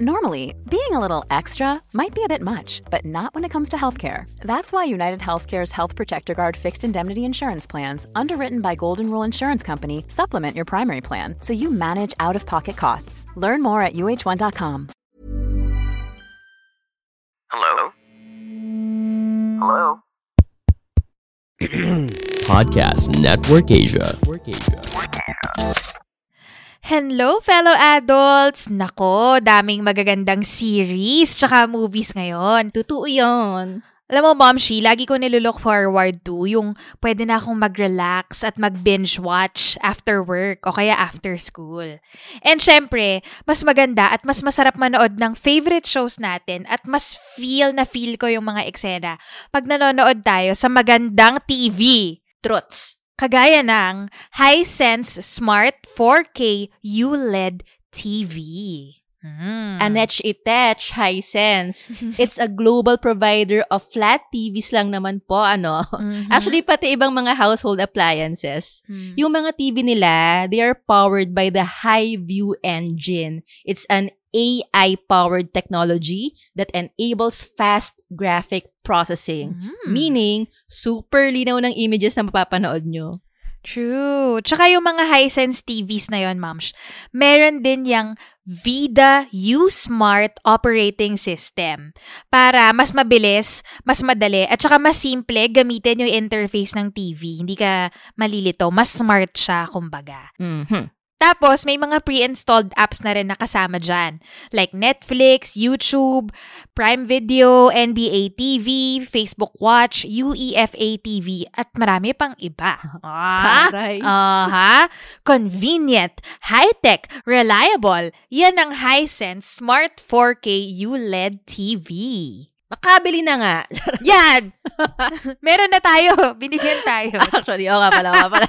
Normally, being a little extra might be a bit much, but not when it comes to healthcare. That's why United Healthcare's Health Protector Guard fixed indemnity insurance plans, underwritten by Golden Rule Insurance Company, supplement your primary plan so you manage out of pocket costs. Learn more at uh1.com. Hello? Hello? Podcast Network Asia. Hello, fellow adults! Nako, daming magagandang series tsaka movies ngayon. Totoo yan. Alam mo, Mom Shi, lagi ko nilulook forward to yung pwede na akong mag-relax at mag-binge watch after work o kaya after school. And syempre, mas maganda at mas masarap manood ng favorite shows natin at mas feel na feel ko yung mga eksena pag nanonood tayo sa magandang TV. Truths. Kagaya ng Hisense Smart 4K ULED TV. Mm. Anech Itech Hisense. It's a global provider of flat TVs lang naman po, ano. Mhm. Actually, pati ibang mga household appliances. Mm. Yung mga TV nila, they are powered by the High View Engine. It's an AI-powered technology that enables fast graphic processing. Mm. Meaning, super linaw ng images na mapapanood nyo. True. Tsaka yung mga Hisense TVs na yon, Mams, meron din yung Vida U Smart Operating System para mas mabilis, mas madali, at saka mas simple gamitin yung interface ng TV. Hindi ka malilito. Mas smart siya, kumbaga. Mhm. Tapos, may mga pre-installed apps na rin nakasama dyan. Like Netflix, YouTube, Prime Video, NBA TV, Facebook Watch, UEFA TV, at marami pang iba. Ah, Taray. Aha. Convenient, high-tech, reliable. Yan ang Hisense Smart 4K ULED TV. Makabili na nga. Yan! Meron na tayo. Binigyan tayo. Actually, oo nga pala, nga pala.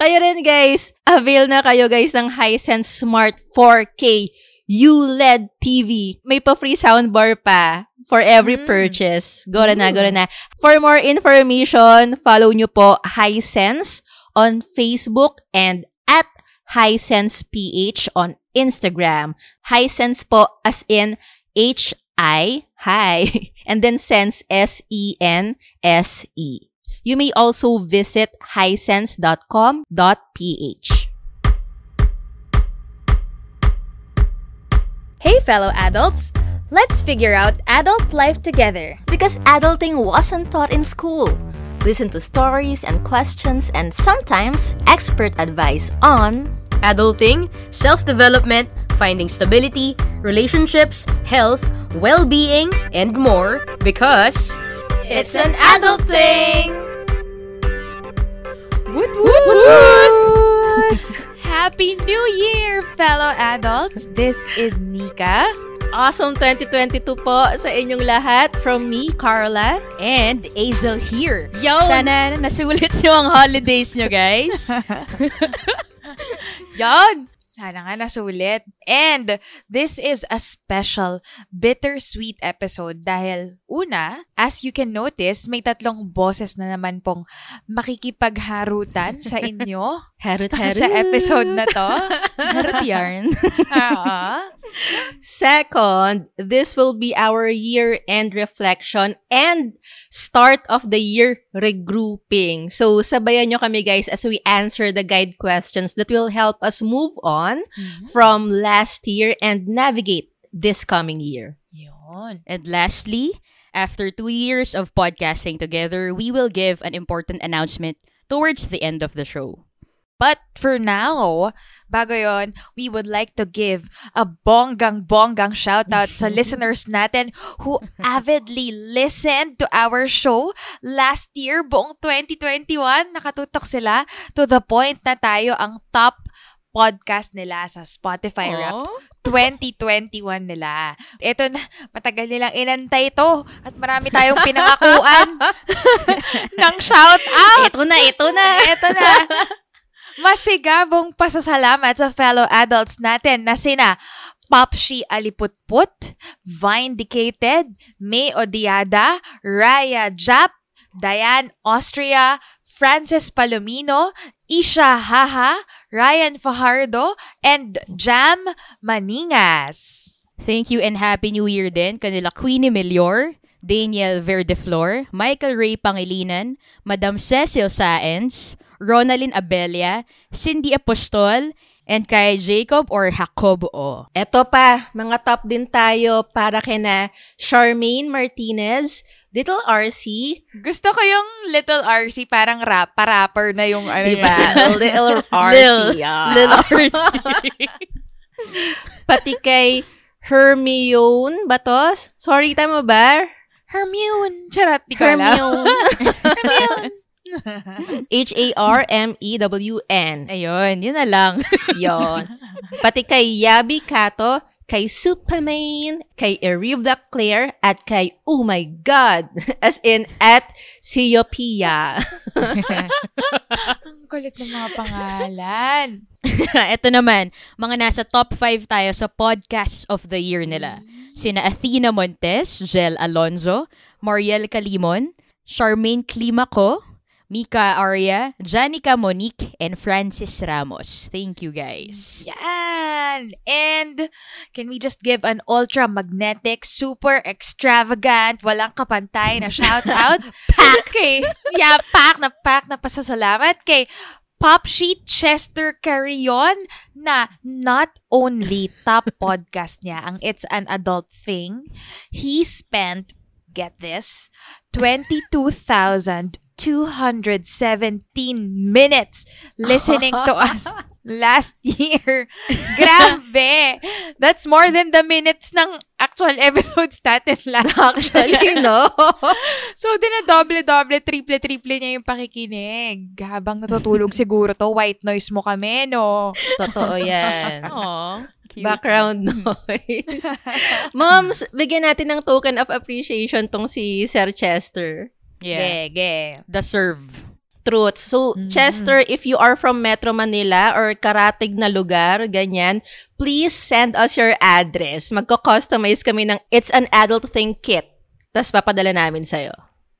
Kayo rin guys, avail na kayo guys ng Hisense Smart 4K ULED TV. May pa-free soundbar pa for every Mm. purchase. Go na go na. For more information, follow nyo po Hisense on Facebook and at Hisense PH on Instagram. Hisense po as in H-I, hi, and then sense, S-E-N-S-E. You may also visit hisense.com.ph. Hey, fellow adults! Let's figure out adult life together. Because adulting wasn't taught in school. Listen to stories and questions and sometimes expert advice on adulting, self development, finding stability, relationships, health, well being, and more because it's an adult thing! Woot woot! Happy New Year, fellow adults! This is Nika. Awesome 2022 po sa inyong lahat. From me, Carla. And Azel here. Yo! Sana nasulit nyo ang holidays nyo, guys. Yan! Sana nga nasulit. And this is a special bittersweet episode dahil una, as you can notice, may tatlong boses na naman pong makikipagharutan sa inyo Harut, sa episode na to. Harot Yarn. Second, this will be our year-end reflection and start of the year regrouping. So, sabayan nyo kami guys as we answer the guide questions that will help us move on from last year and navigate this coming year. Yun. And lastly, after two years of podcasting together, we will give an important announcement towards the end of the show. But for now, bago yon, we would like to give a bonggang-bonggang shoutout sa listeners natin who avidly listened to our show last year, buong 2021. Nakatutok sila to the point na tayo ang top podcast nila sa Spotify Wrapped 2021 nila. Ito na, matagal nilang inantay ito at marami tayong pinangakuan ng shout out. Ito na, ito na! Ito na. Masigabong pasasalamat sa fellow adults natin na sina Popshi Aliputput, Vindicated, May Odiada, Raya Jap, Diane Austria, Francis Palomino, Isha Haha, Ryan Fajardo, and Jam Maningas. Thank you and Happy New Year din kanila Queenie Melior, Daniel Verdeflor, Michael Ray Pangilinan, Madam Cecil Saenz, Ronalyn Abelia, Cindy Apostol, and kay Jacob or Jacob O. Eto pa, mga top din tayo para kina Charmaine Martinez, Little RC, Gusto ko yung Little RC, parang rap, pa-rapper na yung ano diba? yan. Little RC. Lil. ah. Lil RC. Pati kay Hermione Batos. Sorry, tama ba? Hermione. Charot, di ko alam. Hermione. H-A-R-M-E-W-N. Ayun, yun na lang. Yon. Pati kay Yabi Kato, kay Superman, kay Eribda Claire, at kay Oh My God, as in at Siopia. Ang kulit ng mga pangalan. Ito naman, mga nasa top 5 tayo sa podcast of the year nila. Sina Athena Montes, Jel Alonzo, Mariel Calimon, Charmaine Climaco, Mika Arya, Janica Monique, and Francis Ramos. Thank you guys. Yan! And can we just give an ultra-magnetic, super extravagant, walang kapantay na shout-out? pack! Kay, yeah, pack na pack na pasasalamat kay Pop Sheet Chester Carrion na not only top podcast niya ang It's an Adult Thing, he spent, get this, 22,217 minutes listening to us last year. Grabe! That's more than the minutes ng actual episodes natin last Actually, no? So, dinadoble-doble, triple-triple niya yung pakikinig. Habang natutulog siguro to, white noise mo kami, no? Totoo yan. Aww. Background noise. Moms, bigyan natin ng token of appreciation tong si Sir Chester. Yeah. Gege. The serve. Truth. So, Chester, if you are from Metro Manila or karatig na lugar, ganyan, please send us your address. Magko-customize kami ng It's an Adult Thing kit. Tapos papadala namin sa'yo.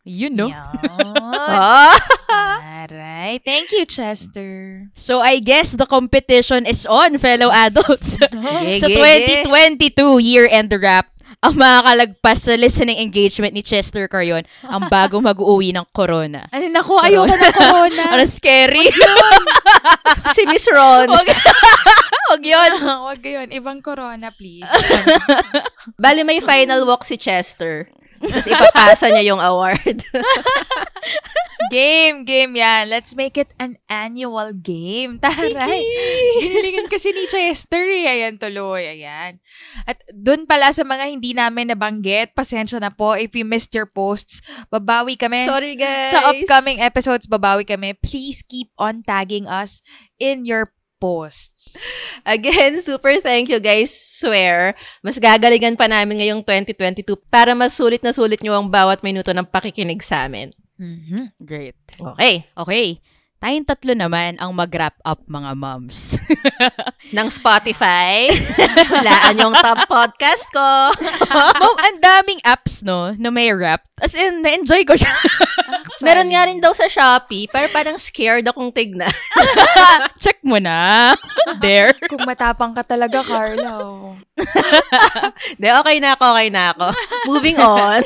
You know. Ah! Alright. Thank you, Chester. So I guess the competition is on, fellow adults. Sa 2022 year-end wrap, ang makakalagpas sa listening engagement ni Chester Carion ang bago mag-uwi ng corona. Ano nako, ayoko ng corona. Ano scary? si Miss Ron. Wag, wag yun. Huwag yun. Ibang corona, please. Bali, may final walk si Chester. Tapos ipapasa niya yung award. game, game yan. Let's make it an annual game. Taray. Ginilingan kasi ni Chester eh. Ayan tuloy. Ayan. At dun pala sa mga hindi namin nabanggit, pasensya na po if you missed your posts. Babawi kami. Sorry, guys. Sa upcoming episodes, babawi kami. Please keep on tagging us in your posts. Again, super thank you guys. Swear, mas gagalingan pa namin ngayong 2022 para mas sulit na sulit nyo ang bawat minuto ng pakikinig sa amin. Mhm. Great. Okay. Okay. Tayong tatlo naman ang mag-wrap up mga moms. Ng Spotify, laan yung top podcast ko. Mom, ang daming apps, no, na may wrap. As in, na-enjoy ko siya. Meron nga rin daw sa Shopee, pero parang scared akong tignan. Check mo na. There. Kung matapang ka talaga, Carla. De, okay na ako, okay na ako. Moving on.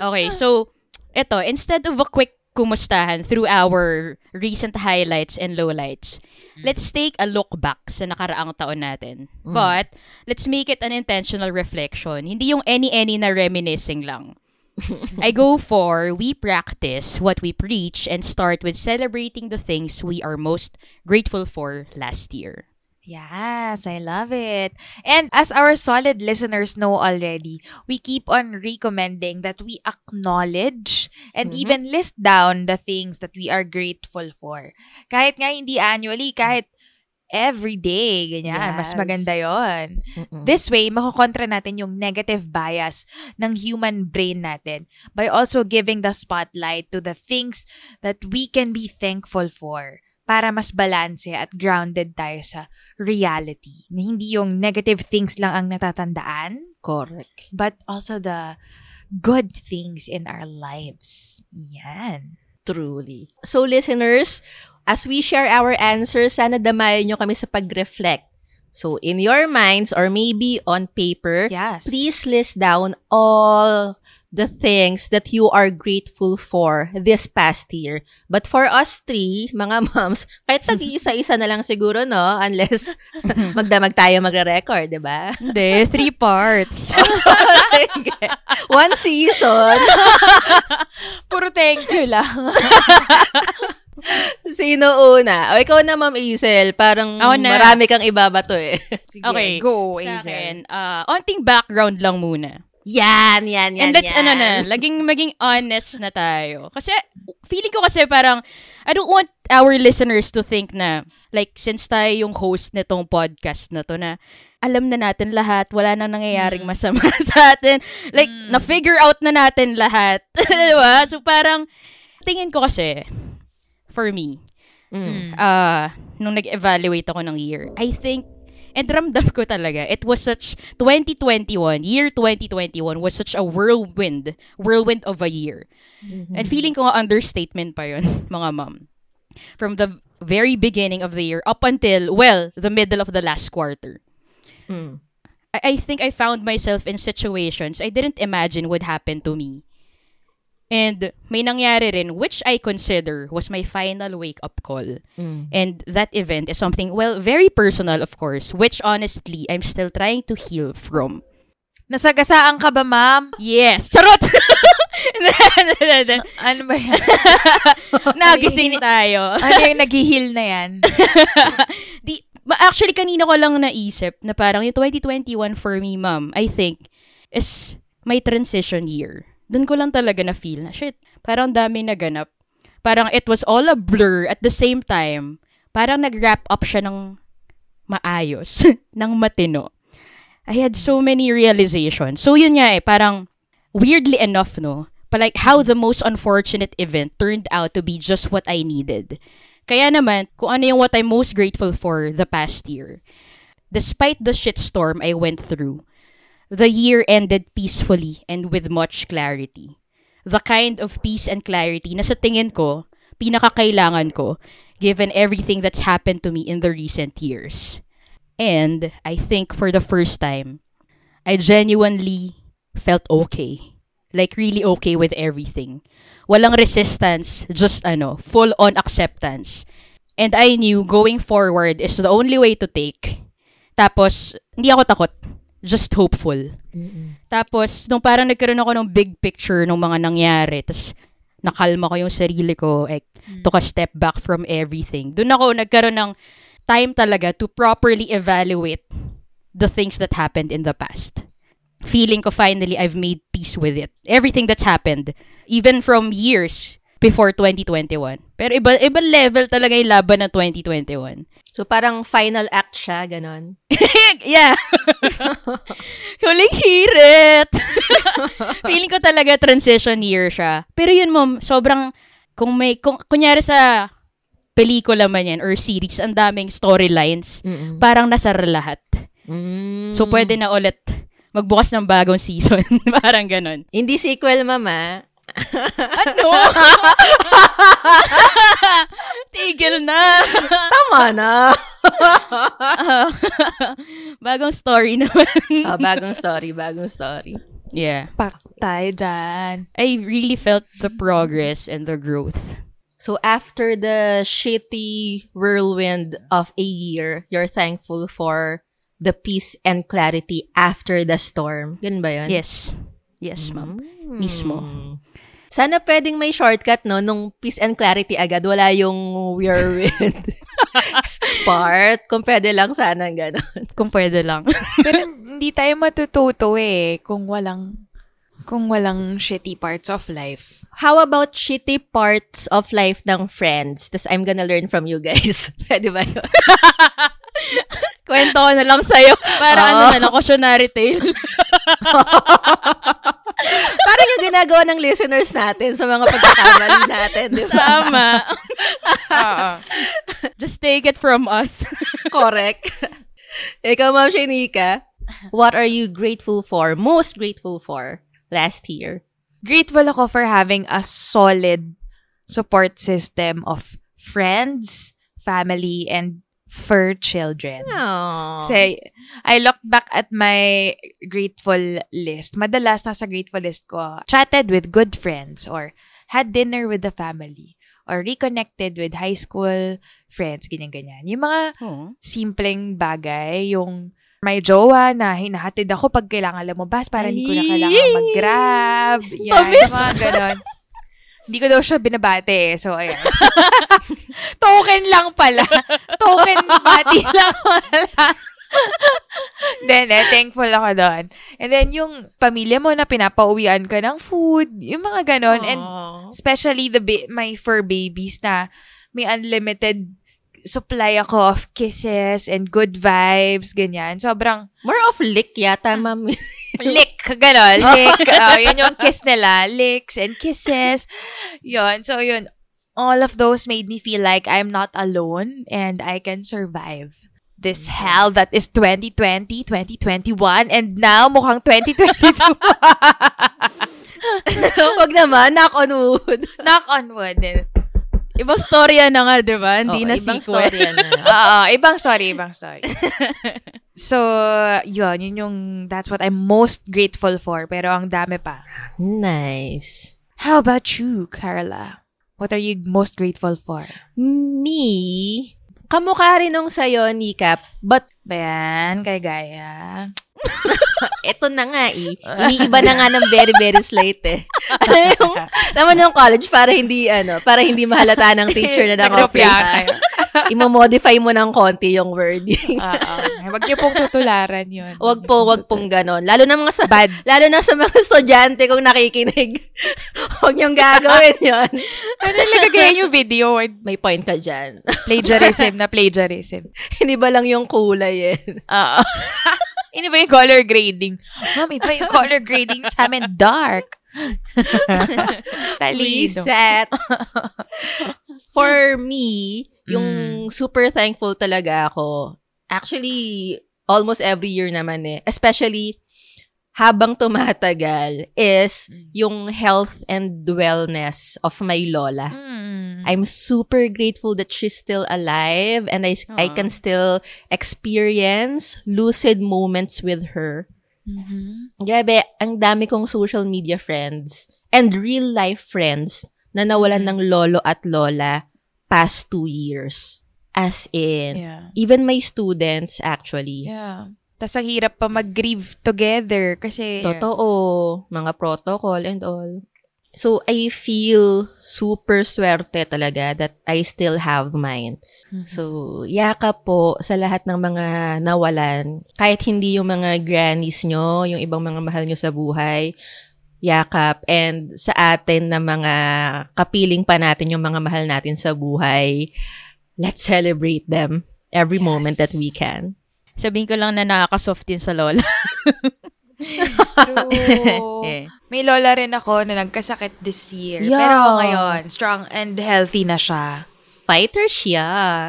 Okay, so, eto, instead of a quick kumustahan through our recent highlights and lowlights, let's take a look back sa nakaraang taon natin. But, let's make it an intentional reflection. Hindi yung any-any na reminiscing lang. I go for we practice what we preach and start with celebrating the things we are most grateful for last year. Yes, I love it. And as our solid listeners know already, we keep on recommending that we acknowledge and even list down the things that we are grateful for. Kahit nga hindi annually, kahit every day, ganyan. Mas Yes. maganda yon. This way, makokontra natin yung negative bias ng human brain natin by also giving the spotlight to the things that we can be thankful for para mas balanse at grounded tayo sa reality. Na hindi yung negative things lang ang natatandaan, Correct. but also the good things in our lives. Yan. Truly. So, listeners, as we share our answers, sana damayan nyo kami sa pag-reflect. So, in your minds or maybe on paper, Yes. please list down all the things that you are grateful for this past year. But for us three, mga moms, kahit tag-isa-isa na lang siguro, no? Unless magdamag tayo magre-record, di ba? Hindi, three parts. One season. Puro thank you lang. Sino una? O, ikaw na, Ma'am Isel. Parang Ako na. marami kang ibabato eh. Sige, okay, go, sa akin, uh, onting background lang muna. Yan, yan, yan, And let's, yan. ano na, laging maging honest na tayo. Kasi, feeling ko kasi parang, I don't want our listeners to think na, like, since tayo yung host nitong podcast na to na, alam na natin lahat, wala nang nangyayaring masama sa atin. Like, na-figure out na natin lahat. diba? So, parang, tingin ko kasi, for me, Mm. uh, nung nag-evaluate ako ng year, I think, and ramdam ko talaga, it was such, 2021, year 2021 was such a whirlwind, whirlwind of a year. And feeling ko nga understatement pa yun, mga mom. From the very beginning of the year up until, well, the middle of the last quarter. Mm. I, I think I found myself in situations I didn't imagine would happen to me. And may nangyari rin, which I consider was my final wake-up call. Mm. And that event is something, well, very personal, of course, which honestly, I'm still trying to heal from. Nasagasaan ka ba, ma'am? Yes! Charot! Ano ba yan? Nagising tayo. ano yung nag-heal na yan? Di, actually, kanina ko lang naisip na parang yung 2021 for me, ma'am, I think, is my transition year. Doon ko lang talaga na feel na, shit, parang dami naganap. Parang it was all a blur at the same time. Parang nag-wrap up siya ng maayos, ng matino. I had so many realizations. So yun nga eh, parang weirdly enough, no? But like how the most unfortunate event turned out to be just what I needed. Kaya naman, kung ano yung what I'm most grateful for the past year. Despite the shitstorm I went through, the year ended peacefully and with much clarity. The kind of peace and clarity na sa tingin ko, pinakakailangan ko, given everything that's happened to me in the recent years. And I think for the first time, I genuinely felt okay. Like really okay with everything. Walang resistance, just ano, full on acceptance. And I knew going forward is the only way to take. Tapos, hindi ako takot. Just hopeful. Tapos, nung parang nagkaroon ako ng big picture ng mga nangyari, tas nakalma ko yung sarili ko, like, took a step back from everything. Doon ako nagkaroon ng time talaga to properly evaluate the things that happened in the past. Feeling ko finally I've made peace with it. Everything that's happened, even from years before 2021. Pero iba, iba level talaga yung laban ng 2021. So, parang final act siya, ganon. yeah. Huling hirit. Feeling ko talaga transition year siya. Pero yun, mom, sobrang, kung may, kung, kunyari sa pelikula man yan or series, ang daming storylines, parang nasara lahat. Mm. So, pwede na ulit magbukas ng bagong season. parang ganon. Hindi sequel, mama. Ano? Tigil na. Tama na. Ah, bagong story naman. oh, bagong story, bagong story. yeah. Paktay dyan. I really felt the progress and the growth. So, after the shitty whirlwind of a year, you're thankful for the peace and clarity after the storm. Ganun ba yun? Yes. Yes, ma'am. Mismo. Sana pwedeng may shortcut, no? Nung peace and clarity agad, wala yung whirlwind part. Kung pwede lang sana gano'n. Kung pwede lang. Pero hindi tayo matututo eh kung walang kung walang shitty parts of life. How about shitty parts of life ng friends? Tapos I'm gonna learn from you guys. pwede ba yun? Kwento ko na lang sa'yo. Para ano na lang, cautionary tale. Parang yung ginagawa ng listeners natin sa mga pagkakamali natin, di ba? Tama. Just take it from us. Correct. Ikaw, Ma'am Shanika, what are you grateful for, most grateful for last year? Grateful ako for having a solid support system of friends, family, and fur children. Aww. Kasi I look back at my grateful list. Madalas nasa grateful list ko, chatted with good friends or had dinner with the family or reconnected with high school friends, ganyan-ganyan. Yung mga Oh. simpleng bagay, yung may jowa na hinahatid ako pag kailangan lumabas para hindi ko na kailangan mag-grab. Yan, mga ganon. Hindi ko daw siya binabate eh. So, ayan. Token lang pala. Token bati lang pala. Then, eh, thankful ako doon. And then, yung pamilya mo na pinapauwian ka ng food, yung mga ganon. And especially the ba- my fur babies na may unlimited supply ako of kisses and good vibes, ganyan. Sobrang More of lick yata, ma'am. Lick, gano'n. Lick. Uh, yun yung kiss nila. Licks and kisses. Yun. So, yun. All of those made me feel like I'm not alone and I can survive this hell that is 2020, 2021, and now mukhang 2022. Wag naman, knock on wood. Knock on wood. Ibang storya na nga, di ba? Hindi Oo, na ibang sequel. story yan na. Oo, ibang story, ibang story. so, yun, yun yung, that's what I'm most grateful for. Pero ang dami pa. Nice. How about you, Carla? What are you most grateful for? Me, kamukha rin nung sa'yo, Nikap, but Bayan, kay Gaya. eto na nga eh. Iniiba na nga ng very, very slight eh. Mo yung, naman yung college para hindi, ano, para hindi mahalata ng teacher na Nagropya naka-office. Imo-modify mo ng konti yung wording. Oo. Huwag niyo pong tutularan yun. Wag po, wag pong ganon. Lalo na mga sa, Bad. lalo na sa mga estudyante kung nakikinig. Huwag niyong gagawin yon. Ano yung lagagayan yung video? May point ka dyan. Plagiarism na plagiarism. hindi ba lang yung kulay eh. Oo. Ini ba yung color grading? Ma'am, iba yung color grading sa amin dark. Talido. Reset. For me, yung super thankful talaga ako. Actually, almost every year naman eh. Especially, habang tumatagal is yung health and wellness of my lola. Mm. I'm super grateful that she's still alive and I, I can still experience lucid moments with her. Mhm. Grabe, ang dami kong social media friends and real life friends na nawalan ng lolo at lola past two years. As in, Yeah. even my students actually. Yeah. Tapos ang hirap pa mag-grieve together kasi... Totoo, mga protocol and all. So, I feel super swerte talaga that I still have mine. So, yaka po sa lahat ng mga nawalan. Kahit hindi yung mga grannies nyo, yung ibang mga mahal nyo sa buhay, yakap. And sa atin na mga kapiling pa natin yung mga mahal natin sa buhay, let's celebrate them every moment that we can. Sabihin ko lang na nakaka-soft yun sa lola. True. Eh. May lola rin ako na nagkasakit this year. Yeah. Pero ngayon, strong and healthy na siya. Fighter siya.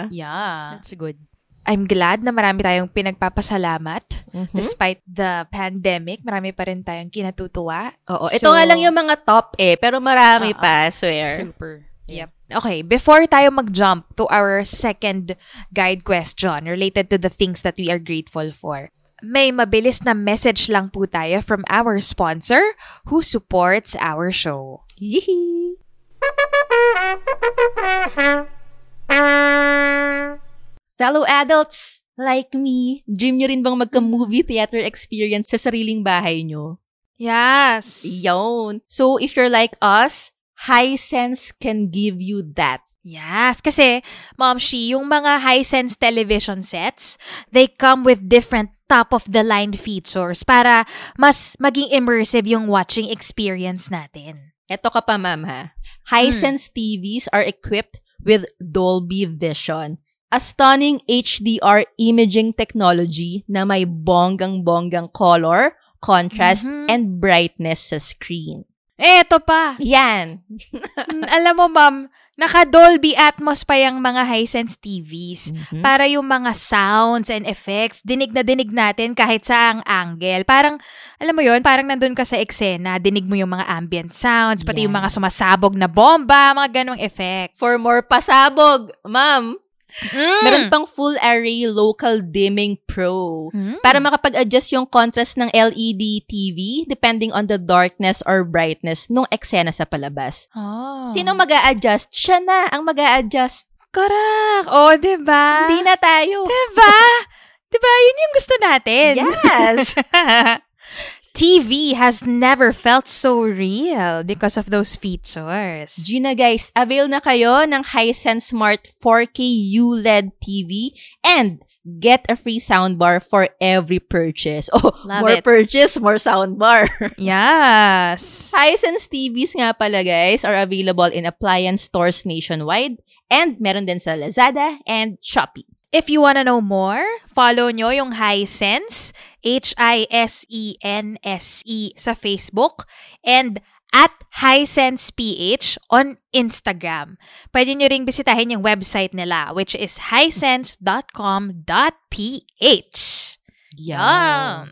Yeah. That's good. I'm glad na marami tayong pinagpapasalamat. Mhm. Despite the pandemic, marami pa rin tayong kinatutuwa. Oo. Ito So- nga lang yung mga top eh, pero marami Oo. pa, swear. Super. Yep. Okay, before tayo mag-jump to our second guide question related to the things that we are grateful for, may mabilis na message lang po tayo from our sponsor who supports our show. Yee! Fellow adults like me, dream nyo rin bang magka-movie theater experience sa sariling bahay nyo? Yes. Yun. So, if you're like us, Hisense can give you that. Yes, kasi Mom Shi, yung mga high-sense television sets, they come with different top-of-the-line features para mas maging immersive yung watching experience natin. Eto ka pa, ma'am, ha? Hisense TVs are equipped with Dolby Vision, a stunning HDR imaging technology na may bonggang-bonggang color, contrast, Mhm. and brightness sa screen. Eh, ito pa. Yan. Alam mo, ma'am, Naka-Dolby Atmos pa yung mga Hisense TVs. Mhm. Para yung mga sounds and effects, dinig na dinig natin kahit sa ang angle. Parang, alam mo yon parang nandun ka sa eksena, dinig mo yung mga ambient sounds, pati yung Yeah. mga sumasabog na bomba, mga ganong effects. For more pasabog, ma'am, Mm. meron pang full array local dimming pro. Mm. Para makapag-adjust yung contrast ng LED TV depending on the darkness or brightness nung eksena sa palabas. Oh. Sino mag adjust Siya na ang mag adjust Correct. Oh, diba? Hindi na tayo. Diba? diba? Yun yung gusto natin. Yes! TV has never felt so real because of those features. Gina guys, avail na kayo ng Hisense Smart 4K ULED TV and get a free soundbar for every purchase. Oh, Love more it. purchase, more soundbar. Yes. Hisense TVs nga pala guys are available in appliance stores nationwide and meron din sa Lazada and Shopee. If you wanna know more, follow nyo yung Hisense, H-I-S-E-N-S-E sa Facebook and at HisensePH on Instagram. Pwede nyo ring bisitahin yung website nila which is hisense.com.ph. Yum!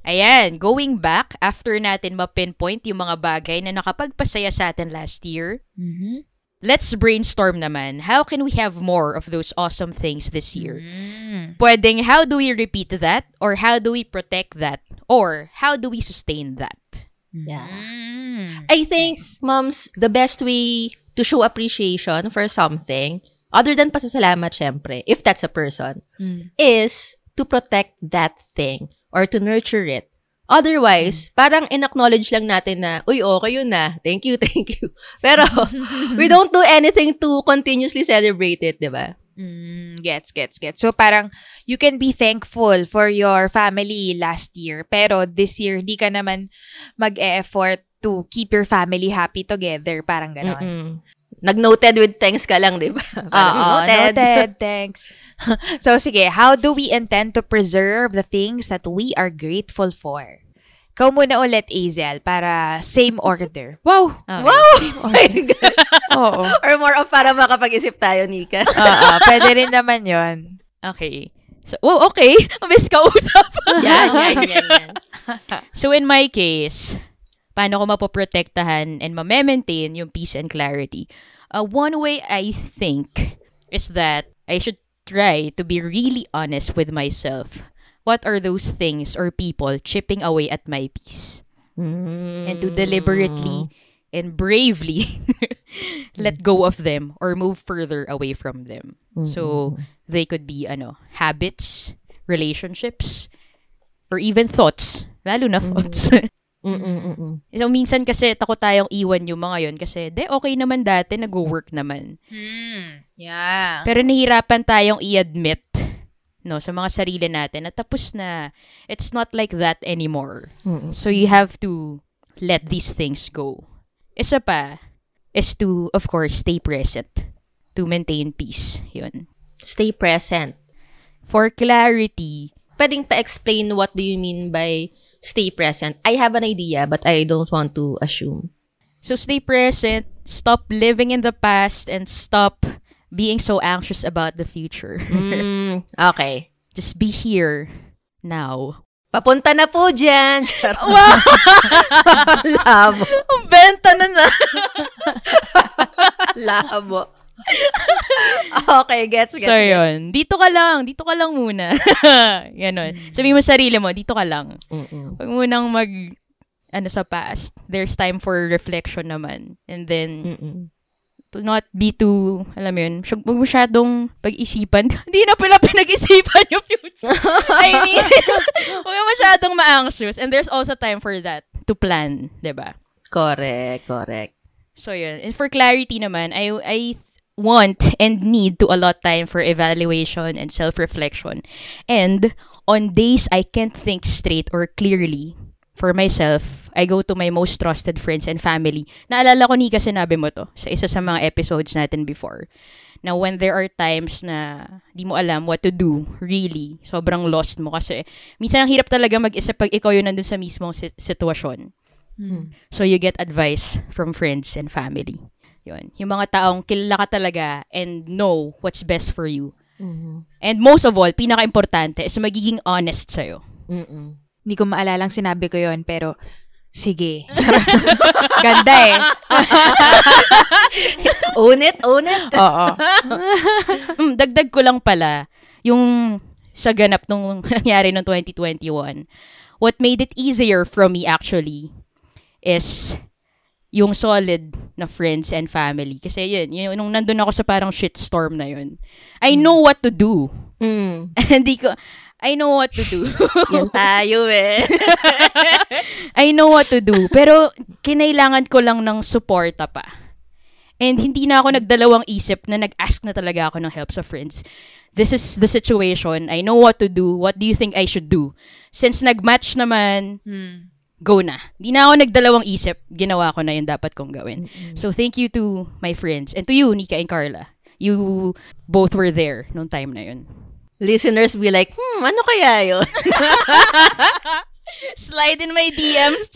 Ayan, going back, after natin ma-pinpoint yung mga bagay na nakapagpasaya sa atin last year, Mm-hmm. Let's brainstorm naman. How can we have more of those awesome things this year? Mm. Pwedeng, how do we repeat that? Or how do we protect that? Or how do we sustain that? Yeah. Mm. I think, moms, the best way to show appreciation for something, other than pasasalamat, syempre, if that's a person, Mm. is to protect that thing or to nurture it. Otherwise, parang in-acknowledge lang natin na, uy, okay yun na. Thank you, thank you. Pero, we don't do anything to continuously celebrate it, di ba? Mm, gets, gets, gets. So parang you can be thankful for your family last year, pero this year di ka naman mag-e-effort to keep your family happy together. Parang ganon. Mm-mm. Nag-noted with thanks ka lang, di ba? Oo, noted. Thanks. so, sige. How do we intend to preserve the things that we are grateful for? Ikaw muna ulit, Azel, para same order. Wow! Okay. Wow! Oh my God. Oo. Or more of para makapag-isip tayo, Nika. Oo, pwede rin naman yon. Okay. So, oh, okay. Mabis ka usap. yan, yan, yan, yan. So, in my case, paano ko mapoprotektahan and ma-maintain yung peace and clarity? Uh, one way I think is that I should try to be really honest with myself. What are those things or people chipping away at my peace? And to deliberately and bravely let go of them or move further away from them. So, they could be, ano, habits, relationships, or even thoughts. Lalo na thoughts. Mm-mm-mm. so, minsan kasi takot tayong iwan yung mga yon kasi, de, okay naman dati, nag-work naman. Hmm. Yeah. Pero nahirapan tayong i-admit no, sa mga sarili natin na tapos na. It's not like that anymore. Mm-mm. So, you have to let these things go. Isa pa is to, of course, stay present. To maintain peace. Yun. Stay present. For clarity, Pwedeng pa-explain what do you mean by stay present. I have an idea, but I don't want to assume. So stay present, stop living in the past, and stop being so anxious about the future. Mm, okay. Just be here now. Papunta na po dyan. Wow! Labo. Benta na na! Labo. okay, gets, gets, so gets. yun, dito ka lang, dito ka lang muna. Ganon. Sabi mo sa sarili mo, dito ka lang. Mm-mm. Huwag munang mag, ano sa past. There's time for reflection naman. And then, Mm-mm. to not be too, alam mo yun, huwag masyadong pag-isipan. Hindi na pala pinag-isipan yung future. I mean, huwag masyadong ma-anxious. And there's also time for that, to plan, 'di ba Correct, correct. So yun. And for clarity naman, I, I want and need to allot time for evaluation and self-reflection. And on days I can't think straight or clearly for myself, I go to my most trusted friends and family. Naalala ko, Nika, sinabi mo to sa isa sa mga episodes natin before. Now, when there are times na di mo alam what to do, really, sobrang lost mo kasi minsan ang hirap talaga mag-isip pag ikaw yun nandun sa mismong si- sitwasyon. So, you get advice from friends and family. Yun. Yung mga taong kilala ka talaga and know what's best for you. Mhm. And most of all, pinaka-importante is magiging honest sa'yo. Mm-mm. Hindi ko maalalang sinabi ko yon pero sige. Ganda eh. Own it, own it. Oo. Mm, dagdag ko lang pala, yung sa ganap nung nangyari noong 2021, what made it easier for me actually is yung solid na friends and family. Kasi yun, yun nung nandun ako sa parang shitstorm na yun, I know what to do. Mm. Hindi ko, I know what to do. Yan tayo eh. I know what to do. Pero, kinailangan ko lang ng suporta pa. And hindi na ako nagdalawang isip na nag-ask na talaga ako ng help sa friends. This is the situation. I know what to do. What do you think I should do? Since nag-match naman, Hmm. Go na. Hindi na ako nagdalawang isip. Ginawa ko na yung dapat kong gawin. So, thank you to my friends. And to you, Nika and Carla. You both were there nung time na yun. Listeners be like, hmm, ano kaya yun? Slide in my DMs.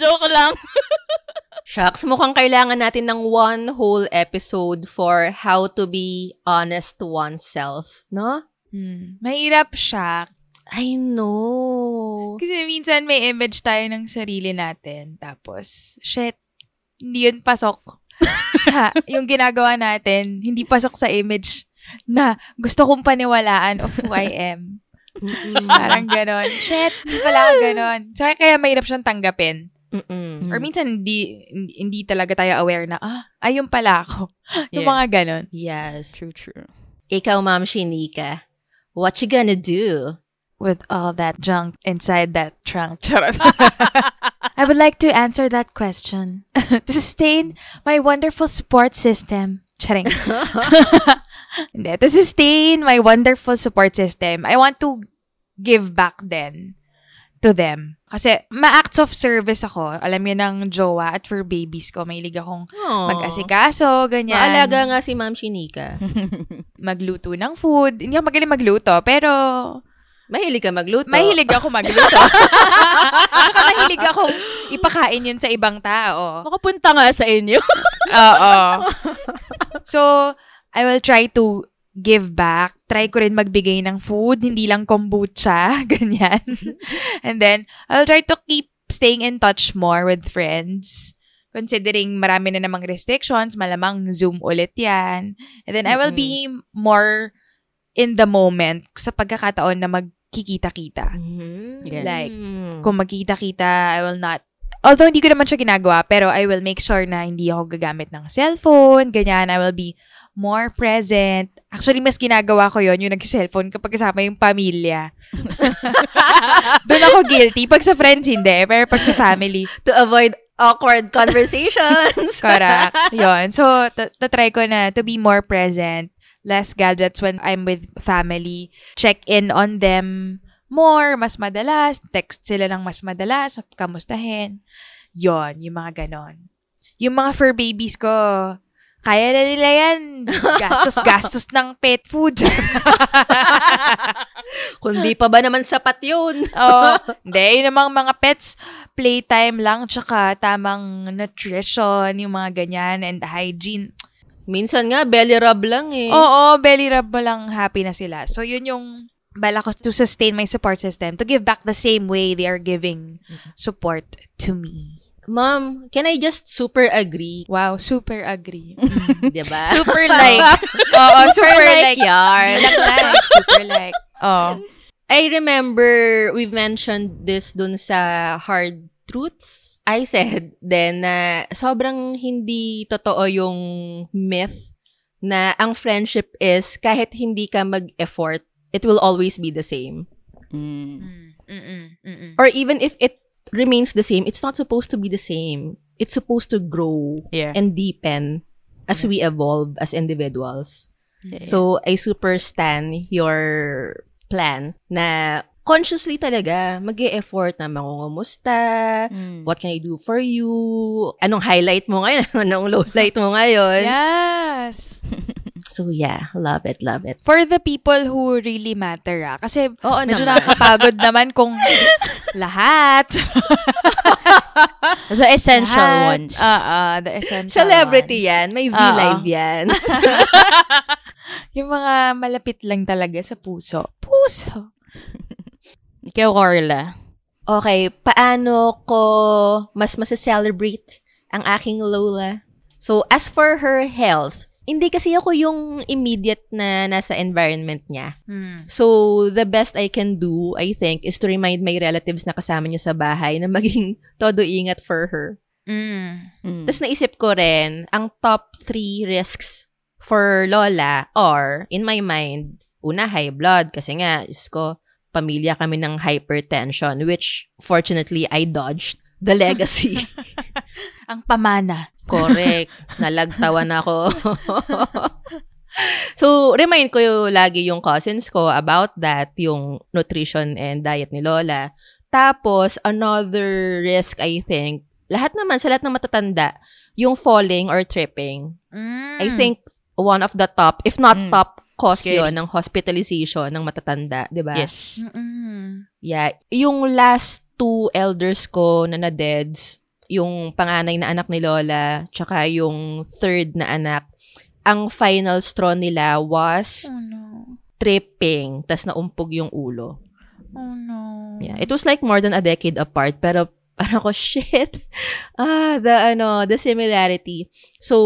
Joke lang. Shucks, mukhang kailangan natin ng one whole episode for how to be honest to oneself, no? Hmm. Mahirap siya. I know. Kasi minsan may image tayo ng sarili natin. Tapos, shit, hindi yun pasok sa yung ginagawa natin. Hindi pasok sa image na gusto kong paniwalaan of who I am. Parang ganon. Shit, hindi pala ako ganon. So, kaya mahirap siyang tanggapin. Mm-mm. Or minsan, hindi, hindi, hindi talaga tayo aware na, ah, ayun pala ako. Yung Yeah. mga ganon. Yes. True, true. Ikaw, Ma'am Shinika, what you gonna do? With all that junk inside that trunk. Charot. I would like to answer that question. to sustain my wonderful support system. Charing. Hindi. To sustain my wonderful support system, I want to give back then to them. Kasi ma-acts of service ako. Alam niyo ng jowa at for babies ko. May akong Aww. mag-asikaso, ganyan. Maalaga nga si Ma'am Shinika. Magluto ng food. Hindi ako magaling magluto, pero Mahilig ka magluto. Mahilig ako magluto. Saka mahilig ako ipakain yun sa ibang tao. Makapunta nga sa inyo. Oo. So, I will try to give back. Try ko rin magbigay ng food, hindi lang kombucha, ganyan. And then, I'll try to keep staying in touch more with friends. Considering marami na namang restrictions, malamang Zoom ulit yan. And then, I will be more in the moment sa pagkakataon na magkikita-kita. Mhm. Yeah. Like, Mm. kung magkita-kita, I will not Although hindi ko naman siya ginagawa, pero I will make sure na hindi ako gagamit ng cellphone, ganyan. I will be more present. Actually, mas ginagawa ko yon yung nag-cellphone kapag kasama yung pamilya. Doon ako guilty. Pag sa friends, hindi. Pero pag sa family, to avoid awkward conversations. correct. Yon. So, t- try ko na to be more present. Less gadgets when I'm with family. Check in on them more, mas madalas. Text sila ng mas madalas. Kamustahin. Yon, yung mga ganon. Yung mga fur babies ko, kaya na nila yan. Gastos-gastos ng pet food. Kundi pa ba naman sapat yun? oh, hindi. Yung namang mga pets, playtime lang, tsaka tamang nutrition, yung mga ganyan, and hygiene. Minsan nga, belly rub lang eh. Oo, belly rub mo lang happy na sila. So, yun yung bala ko to sustain my support system, to give back the same way they are giving support to me. Ma'am, can I just super agree? Wow, super agree. Mm. Diba? super like. Oo, super, like. yarn. Hindi lang like, super like. Oh. I remember we mentioned this dun sa Hard Truths. I said then na sobrang hindi totoo yung myth na ang friendship is kahit hindi ka mag-effort, it will always be the same. Mm. Mm-mm, mm-mm. Or even if it remains the same, it's not supposed to be the same. It's supposed to grow Yeah. and deepen as we evolve as individuals. Yeah. So, I super stan your plan na consciously talaga mag effort na mangungumusta, Mm. what can I do for you, anong highlight mo ngayon, anong lowlight mo ngayon. Yes. So, yeah, love it, love it. For the people who really matter, ah. Kasi Oo medyo naman. nakakapagod naman kung Lahat. The essential Lahat. ones. Oo, the essential Celebrity ones. yan. May. V-Live yan. Yung mga malapit lang talaga sa puso. Puso. Ikaw, Carla. Okay, paano ko mas masaselebrate ang aking lola? So, as for her health, hindi kasi ako yung immediate na nasa environment niya. Hmm. So, the best I can do, I think, is to remind my relatives na kasama niya sa bahay na maging todo ingat for her. Mm. Mm. Tapos naisip ko rin, ang top three risks for Lola are, in my mind, una, high blood. Kasi nga, Diyos ko, pamilya kami ng hypertension, which, fortunately, I dodged the legacy. Ang pamana. Correct. Nalagtawan ako. so, remind ko yung, lagi yung cousins ko about that, yung nutrition and diet ni Lola. Tapos, another risk, I think, lahat naman, sa lahat ng matatanda, yung falling or tripping. Mm. I think, one of the top, if not Mm. top, cause Scary. yun ng hospitalization ng matatanda, di ba? Yes. Mm-mm. Yeah. Yung last two elders ko na na-deads, yung panganay na anak ni Lola, tsaka yung third na anak, ang final straw nila was Oh no. tripping, tas naumpog yung ulo. Oh no. Yeah. It was like more than a decade apart, pero parang ako, shit. Ah, the, ano, the similarity. So,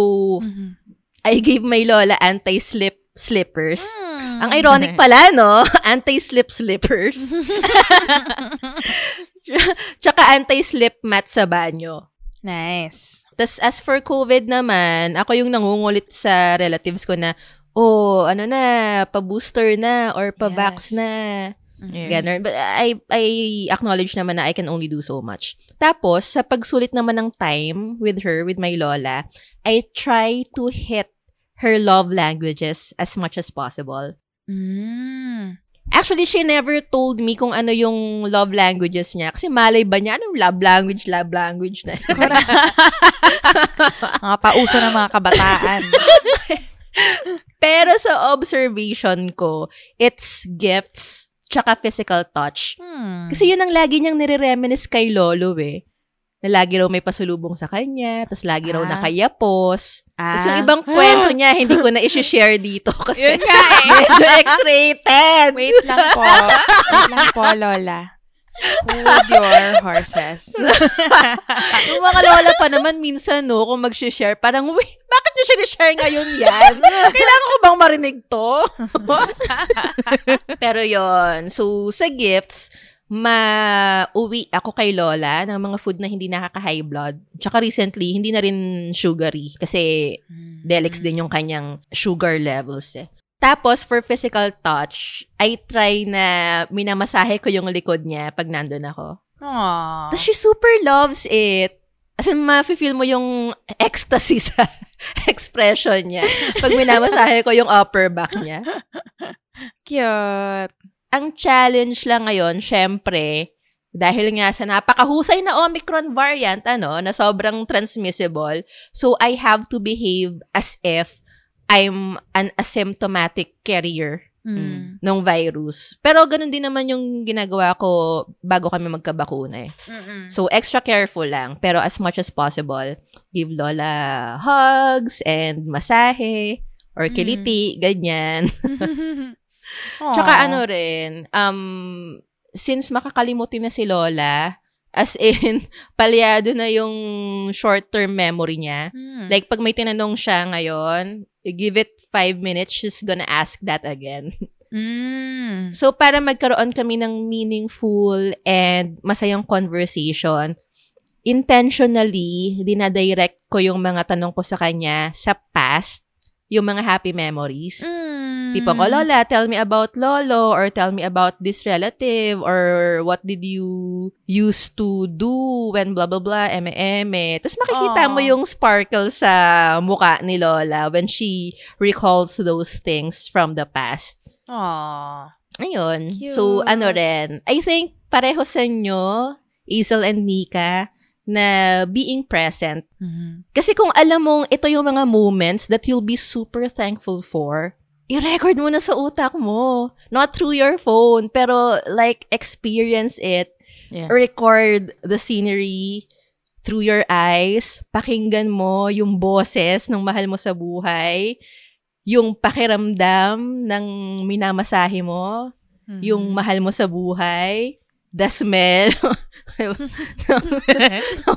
Mhm. I gave my Lola anti-slip slippers. Mm. Ang ironic pala, no? Anti-slip slippers. Tsaka anti-slip mat sa banyo. Nice. Tapos as for COVID naman, ako yung nangungulit sa relatives ko na, oh, ano na, pa-booster na or pa-vax Yes. na. Yeah. Ganon. But I, I acknowledge naman na I can only do so much. Tapos, sa pagsulit naman ng time with her, with my lola, I try to hit her love languages as much as possible. Mm. Actually, she never told me kung ano yung love languages niya. Kasi malay ba niya, anong love language, love language na. Mga pauso ng mga kabataan. Pero sa observation ko, it's gifts tsaka physical touch. Hmm. Kasi yun ang lagi niyang nire-reminisce kay Lolo eh. Na lagi raw may pasulubong sa kanya, tas lagi raw Ah. nakayapos. ah. Tas yung ibang kwento niya, hindi ko na i-share dito kasi Yun nga eh. medyo X-rated. Wait lang po. Wait lang po, Lola. Hold your horses. yung mga lola pa naman minsan, no, kung mag-share, parang, wait, bakit niyo siya share ngayon yan? Kailangan ko bang marinig to? Pero yon So, sa gifts, ma-uwi ako kay Lola ng mga food na hindi nakaka-high blood. Tsaka recently, hindi na rin sugary kasi Delix din yung kanyang sugar levels eh. Tapos, for physical touch, I try na minamasahe ko yung likod niya pag nandun ako. Aww. Tapos she super loves it. As in, ma-feel mo yung ecstasy sa expression niya. Pag minamasahe ko yung upper back niya. Cute. Ang challenge lang ngayon, syempre, dahil nga sa napakahusay na Omicron variant, ano, na sobrang transmissible, so I have to behave as if I'm an asymptomatic carrier Mm. ng virus. Pero ganun din naman yung ginagawa ko bago kami magkabakuna eh. Mm-mm. So, extra careful lang. Pero as much as possible, give Lola hugs and masahe or kiliti, ganyan. Tsaka Aw. ano rin, um, since makakalimutin na si Lola, as in, palyado na yung short-term memory niya. Hmm. Like, pag may tinanong siya ngayon, give it five minutes, she's gonna ask that again. Mm. So, para magkaroon kami ng meaningful and masayang conversation, intentionally, dinadirect ko yung mga tanong ko sa kanya sa past, yung mga happy memories. Mm. Tipong, oh, Lola, tell me about Lolo or tell me about this relative or what did you used to do when blah, blah, blah, eme, eme. Tapos makikita Aw. mo yung sparkle sa muka ni Lola when she recalls those things from the past. Aw. Ayun. Cute. So, ano rin. I think pareho sa inyo, Isel and Nika, na being present. Mhm. Kasi kung alam mong ito yung mga moments that you'll be super thankful for, i-record mo na sa utak mo. Not through your phone, pero like experience it Yeah. record the scenery through your eyes. Pakinggan mo yung boses ng mahal mo sa buhay. Yung pakiramdam ng minamasahe mo. Mm-hmm. Yung mahal mo sa buhay. The smell.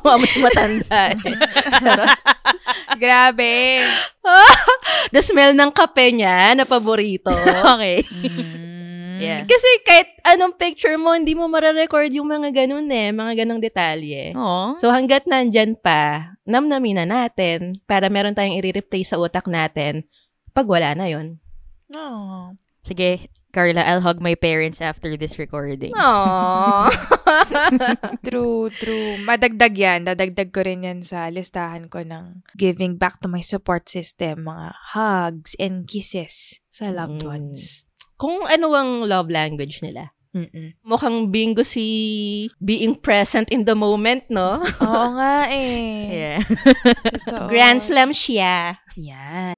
Amoy matanda. eh. Grabe. The smell ng kape niya na paborito. okay. Mm. Yeah. Kasi kahit anong picture mo, hindi mo mararecord yung mga ganun eh, mga ganong detalye. Oh. So hanggat nandyan pa, namnamin na natin para meron tayong i-replay sa utak natin pag wala na yon. Oh. Sige, Carla, I'll hug my parents after this recording. Aww. True, true. Madagdag yan. Dadagdag ko rin yan sa listahan ko ng giving back to my support system. Mga hugs and kisses sa loved Mm. ones. Kung ano ang love language nila. Mm-mm. Mukhang bingo si being present in the moment, no? Oo nga eh. Yeah. Grand slam siya. Yan.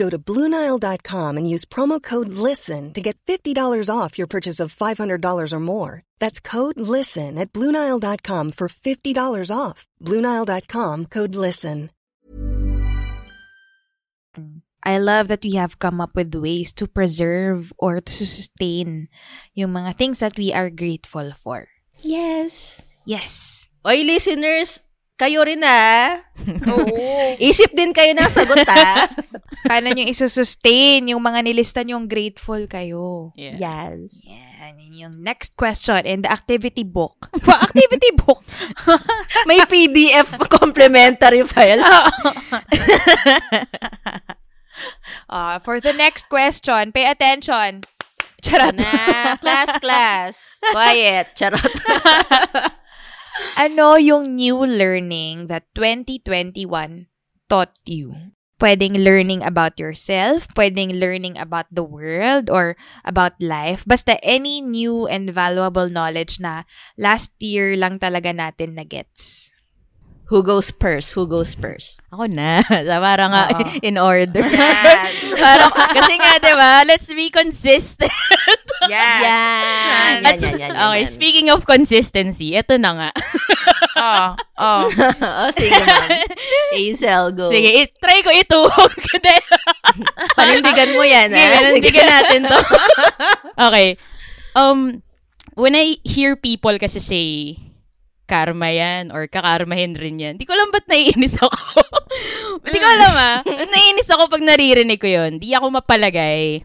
Go to BlueNile.com and use promo code LISTEN to get $50 off your purchase of $500 or more. That's code LISTEN at BlueNile.com for $50 off. BlueNile.com code LISTEN. I love that we have come up with ways to preserve or to sustain yung mga things that we are grateful for. Yes. Yes. Oy, listeners, kayo rin ah. Oo. Isip din kayo ng sagot ah. Paano nyo isusustain yung mga nilista nyong grateful kayo? Yeah. yes. Yan, yun yung next question in the activity book. Well, activity book. May PDF complimentary file. Uh, for the next question, pay attention. Charot. na, class, class. Quiet. Charot. Ano yung new learning that 2021 taught you? Pwedeng learning about yourself, pwedeng learning about the world or about life. Basta any new and valuable knowledge na last year lang talaga natin na gets. Who goes first? Who goes first? Ako na. Parang nga, Oo. in order. Yan. Parang, kasi nga, di ba, let's be consistent. Yes. Yan. At- Yan, yan, yan, okay, yan. speaking of consistency, ito na nga. Oh, oh. oh, sige ma'am. Hazel, go. Sige, it, try ko ituhog. Panindigan mo yan, Sige, ah. panindigan natin to. okay. Um, when I hear people kasi say, karma yan, or kakarmahin rin yan, di ko alam ba't naiinis ako. di ko alam ah. Naiinis ako pag naririnig ko yun. Di ako mapalagay.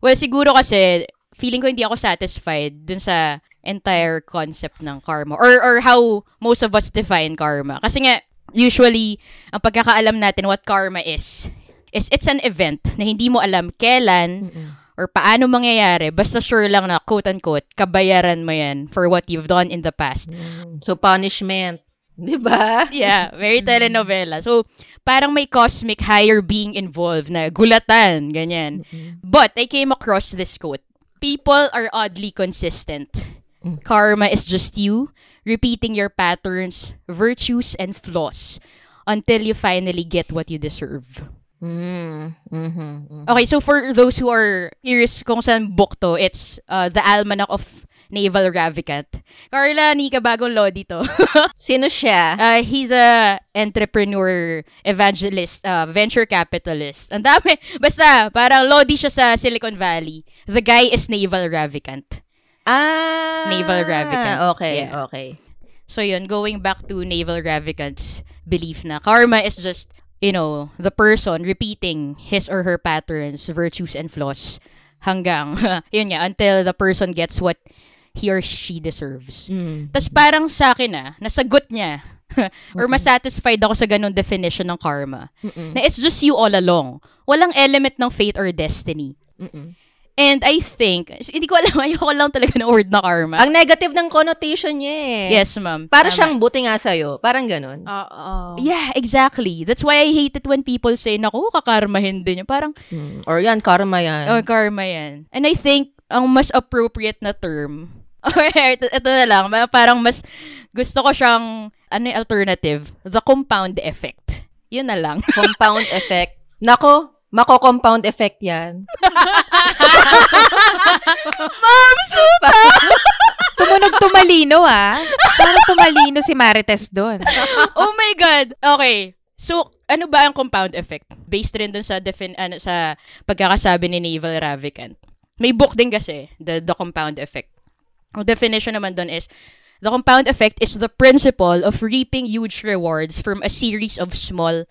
Well, siguro kasi, feeling ko hindi ako satisfied dun sa entire concept ng karma. Or, or how most of us define karma. Kasi nga, usually, ang pagkakaalam natin what karma is, is it's an event na hindi mo alam kailan or paano mangyayari. Basta sure lang na, quote-unquote, kabayaran mo yan for what you've done in the past. So, punishment. Di ba? Yeah, very telenovela. So, parang may cosmic higher being involved na gulatan, ganyan. But, I came across this quote. People are oddly consistent. Karma is just you repeating your patterns, virtues, and flaws until you finally get what you deserve. Mm, mhm, mhm. Okay, so for those who are curious kung saan book to, it's uh, The Almanac of Naval Ravikant. Carla, Nika, bagong lodi to. Sino siya? Uh, he's a entrepreneur, evangelist, uh, venture capitalist. Ang dami. Basta, parang lodi siya sa Silicon Valley. The guy is Naval Ravikant. ah, Naval Ravikant. Okay, Yeah. okay. So yun, going back to Naval Ravikant's belief na karma is just, you know, the person repeating his or her patterns, virtues, and flaws hanggang, yun nga, until the person gets what he or she deserves. Mm. Tapos parang sa akin ah, nasagot niya. or masatisfied ako sa ganung definition ng karma. Mm-mm. Na it's just you all along. Walang element ng fate or destiny. Mm-mm. And I think, hindi ko alam, ayoko lang talaga ng word na karma. Ang negative ng connotation niya eh. yes, ma'am. Para Tama. siyang buti nga sa'yo. Parang ganun. Oo. Yeah, exactly. That's why I hate it when people say, naku, kakarmahin din yun. Parang, Mm. Or yan, karma yan. oh, karma yan. And I think, ang mas appropriate na term, or ito, ito na lang, parang mas, gusto ko siyang, ano yung alternative? The compound effect. Yun na lang. Compound effect. Nako, mako-compound effect yan. Tumunog tumalino ah. Parang tumalino si Marites doon. oh my God! Okay. So, ano ba ang compound effect? Based rin dun sa, defin- ano, sa pagkakasabi ni Naval Ravikant. May book din kasi, the, the compound effect. Ang definition naman dun is, the compound effect is the principle of reaping huge rewards from a series of small,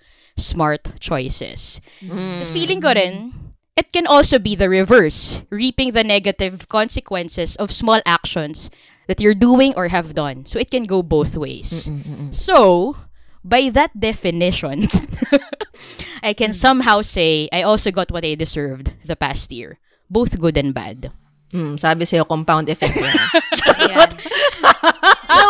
smart choices. Tapos feeling ko rin, it can also be the reverse, reaping the negative consequences of small actions that you're doing or have done. So it can go both ways. So, by that definition, I can somehow say I also got what I deserved the past year. Both good and bad. Mm, sabi sa'yo, compound effect. Ayan. So,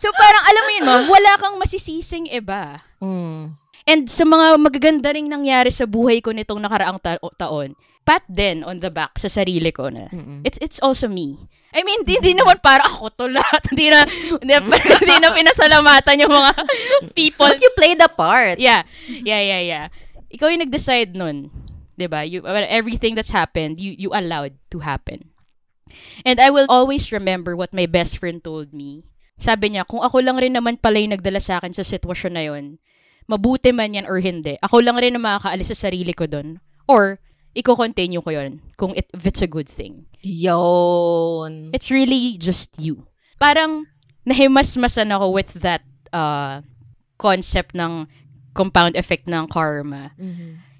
so parang alam mo yun, ma'am, wala kang masisising iba. mm. And sa mga magaganda ring nangyari sa buhay ko nitong nakaraang ta- taon, pat din on the back sa sarili ko na it's it's also me. I mean, di, di naman para ako to lahat. Hindi na, hindi, hindi na pinasalamatan yung mga people. But you play the part. Yeah. Yeah, yeah, yeah. Ikaw yung nag-decide nun. 'Di ba? You, everything that's happened, you, you allowed to happen. And I will always remember what my best friend told me. Sabi niya, kung ako lang rin naman pala yung nagdala sa akin sa sitwasyon na yon, mabuti man yan or hindi, ako lang rin ang makakaalis sa sarili ko doon. Or, iko-continue ko yon kung it, if it's a good thing. Yun. It's really just you. Parang nahimasmasan ako with that uh, concept ng compound effect ng karma.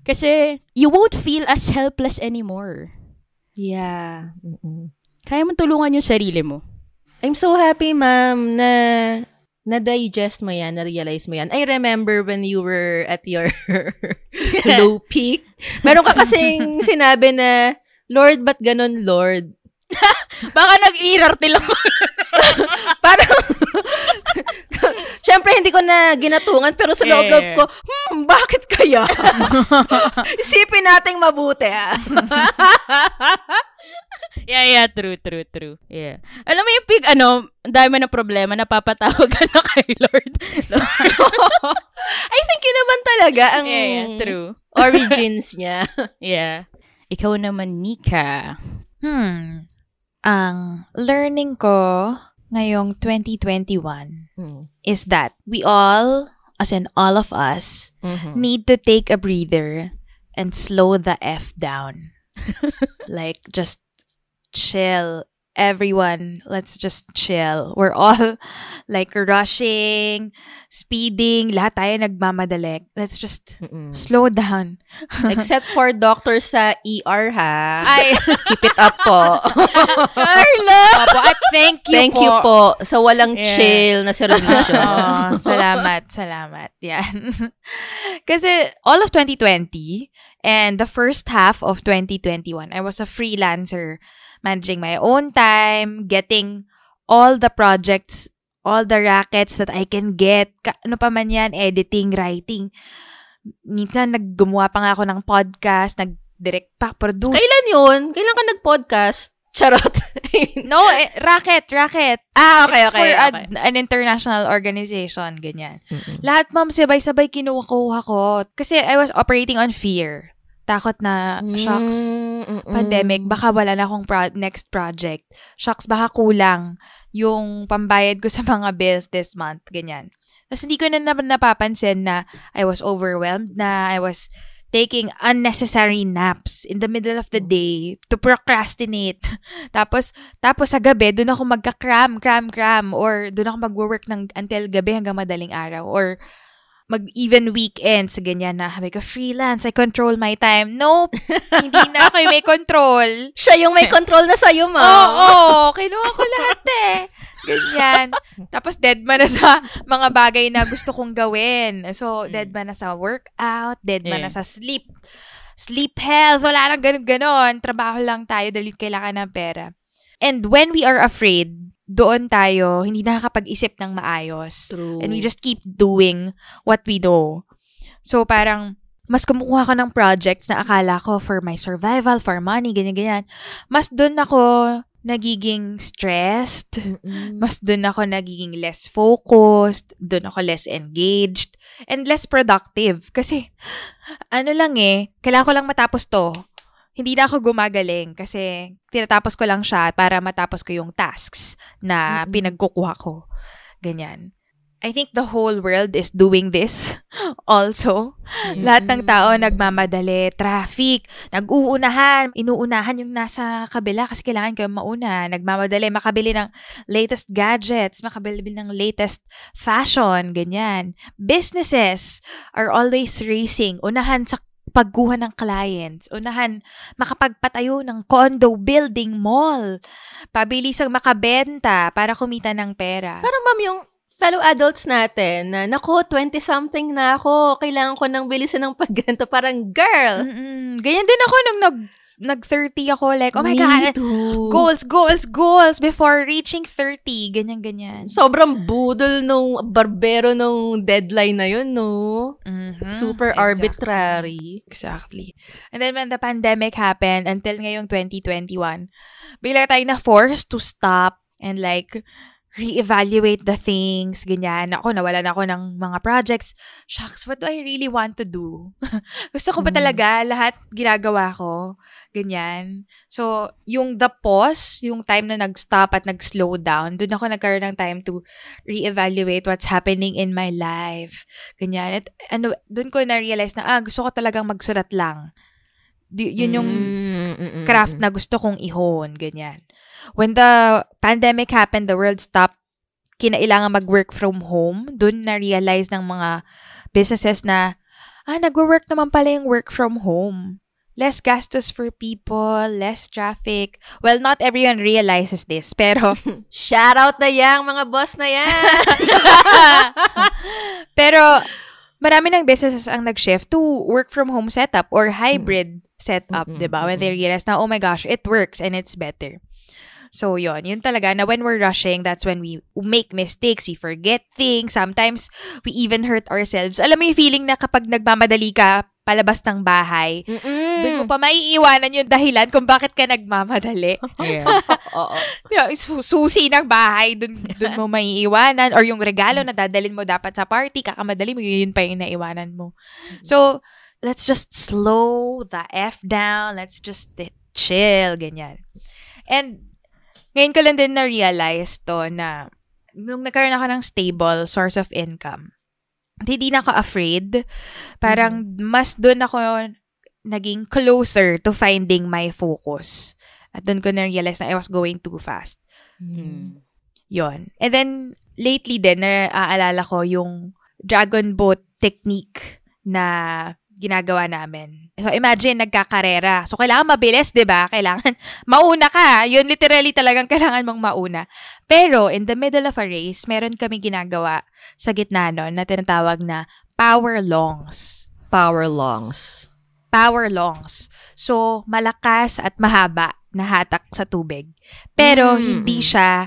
Kasi you won't feel as helpless anymore. Yeah. Mm-mm. Kaya mo tulungan yung sarili mo. I'm so happy, ma'am, na na-digest mo yan, na-realize mo yan. I remember when you were at your low peak. Meron ka kasing sinabi na, Lord, ba't ganun, Lord? Baka nag-irarte lang. Parang, Siyempre, hindi ko na ginatungan, pero sa loob-loob ko, hmm, bakit kaya? Isipin nating mabuti, ah. Yeah, yeah, true, true, true. Yeah. Alam mo yung pig, ano, ang dami na problema, napapatawag ka na kay Lord. I think yun naman talaga ang yeah, yeah, true. origins niya. Yeah. Ikaw naman, Nika. Hmm. Ang learning ko ngayong 2021 Hmm. is that we all, as in all of us, Mhm. need to take a breather and slow the F down. like, just chill. Everyone, let's just chill. We're all like rushing, speeding, lahat tayo nagmamadali. Let's just Mm-mm. slow down. Except for doctors sa ER, ha? Ay, Keep it up po. Carla! Opo, at thank you Thank po. you po sa walang Yeah. chill na servisyo. Oh, salamat, salamat. Yan. Kasi all of 2020 and the first half of 2021, I was a freelancer, managing my own time, getting all the projects, all the rackets that I can get. Ka- ano pa man yan, editing, writing. Minsan, naggumawa pa nga ako ng podcast, nag-direct pa, produce. Kailan yun? Kailan ka nag-podcast? Charot. No, eh, racket, racket. ah, okay, It's okay. for a- okay. an international organization, ganyan. Lahat, ma'am, sabay-sabay kinuha ko. Kasi I was operating on fear. Takot na, shocks, Mm, mm, mm. pandemic, baka wala na akong pro- next project. Shocks, baka kulang yung pambayad ko sa mga bills this month, ganyan. Tapos hindi ko na napapansin na I was overwhelmed, na I was taking unnecessary naps in the middle of the day to procrastinate. tapos, tapos sa gabi, doon ako magka-cram, cram, cram, or doon ako mag-work ng until gabi hanggang madaling araw, or mag-even weekends, ganyan na, sabi ko, freelance, I control my time. Nope, hindi na ako may control. Siya yung may control na sa'yo, ma. Oo, oh, kinuha ko lahat eh. Ganyan. Tapos dead man na sa mga bagay na gusto kong gawin. So, dead man na sa workout, dead man na Yeah. sa sleep. Sleep health, wala nang ganun-ganon. Trabaho lang tayo dahil kailangan ng pera. And when we are afraid, doon tayo hindi nakakapag-isip ng maayos. True. And we just keep doing what we know. So, parang, mas kumukuha ko ng projects na akala ko for my survival, for money, ganyan-ganyan. Mas doon ako nagiging stressed. Mas doon ako nagiging less focused. Doon ako less engaged. And less productive. Kasi, ano lang eh, kailangan ko lang matapos to. Hindi na ako gumagaling kasi tinatapos ko lang siya para matapos ko yung tasks na Mm-mm. pinagkukuha ko. Ganyan. I think the whole world is doing this also. Lahat ng tao nagmamadali, traffic, nag-uunahan, inuunahan yung nasa kabila kasi kailangan kayo mauna. Nagmamadali, makabili ng latest gadgets, makabili ng latest fashion, ganyan. Businesses are always racing, unahan sa pagkuha ng clients, unahan makapagpatayo ng condo, building, mall, pabilisang makabenta para kumita ng pera. Pero ma'am, yung fellow adults natin, na, nako, 20-something na ako, kailangan ko nang bilisan ng pagganto, parang, girl, Mm-mm. Ganyan din ako nung nag, nag-30 ako. Like, oh my me God, too. goals, goals, goals before reaching 30. Ganyan, ganyan. Sobrang budol nung barbero nung deadline na yun, no? Mhm. Super Exactly. arbitrary. Exactly. And then when the pandemic happened until ngayong 2021, bigla tayo na forced to stop and like reevaluate the things, ganyan. Ako, nawalan ako ng mga projects. Shucks, what do I really want to do? Gusto ko ba Mm. talaga lahat ginagawa ko? Ganyan. So, yung the pause, yung time na nag-stop at nag-slow down, dun ako nagkaroon ng time to reevaluate what's happening in my life. Ganyan. At ano, dun ko na-realize na, ah, gusto ko talagang magsulat lang. Di- yun yung Mm, mm, mm, craft mm. na gusto kong ihon, ganyan. When the pandemic happened, the world stopped, kinailangan mag-work from home, dun na-realize ng mga businesses na, ah, nag-work naman pala yung work from home. Less gastos for people, less traffic. Well, not everyone realizes this, pero Shout out na yang mga boss na yan! Pero, marami ng businesses ang nag-shift to work from home setup or hybrid setup, Mm-mm, 'di ba? When they realize na, oh my gosh, it works and it's better. So, yon Yun talaga, na when we're rushing, that's when we make mistakes, we forget things, sometimes we even hurt ourselves. Alam mo yung feeling na kapag nagmamadali ka palabas ng bahay, Mm-mm. doon mo pa maiiwanan yung dahilan kung bakit ka nagmamadali. Yeah. Oo. Su- susi ng bahay, dun, dun mo maiiwanan. Or yung regalo na dadalin mo dapat sa party, kakamadali mo, yun pa yung naiwanan mo. So, let's just slow the F down. Let's just chill, ganyan. And, ngayon ko lang din na-realize to na nung nagkaroon ako ng stable source of income, hindi na ako afraid. Parang mas doon ako naging closer to finding my focus. At doon ko na-realize na I was going too fast. Mm. Yon. And then, lately din, naaalala ko yung dragon boat technique na ginagawa namin. So, imagine, nagkakarera. So, kailangan mabilis, di ba? Kailangan mauna ka. Yun, literally talagang kailangan mong mauna. Pero, in the middle of a race, meron kami ginagawa sa gitna nun na tinatawag na power longs. Power longs. Power longs. So, malakas at mahaba na hatak sa tubig. Pero, Mm. hindi siya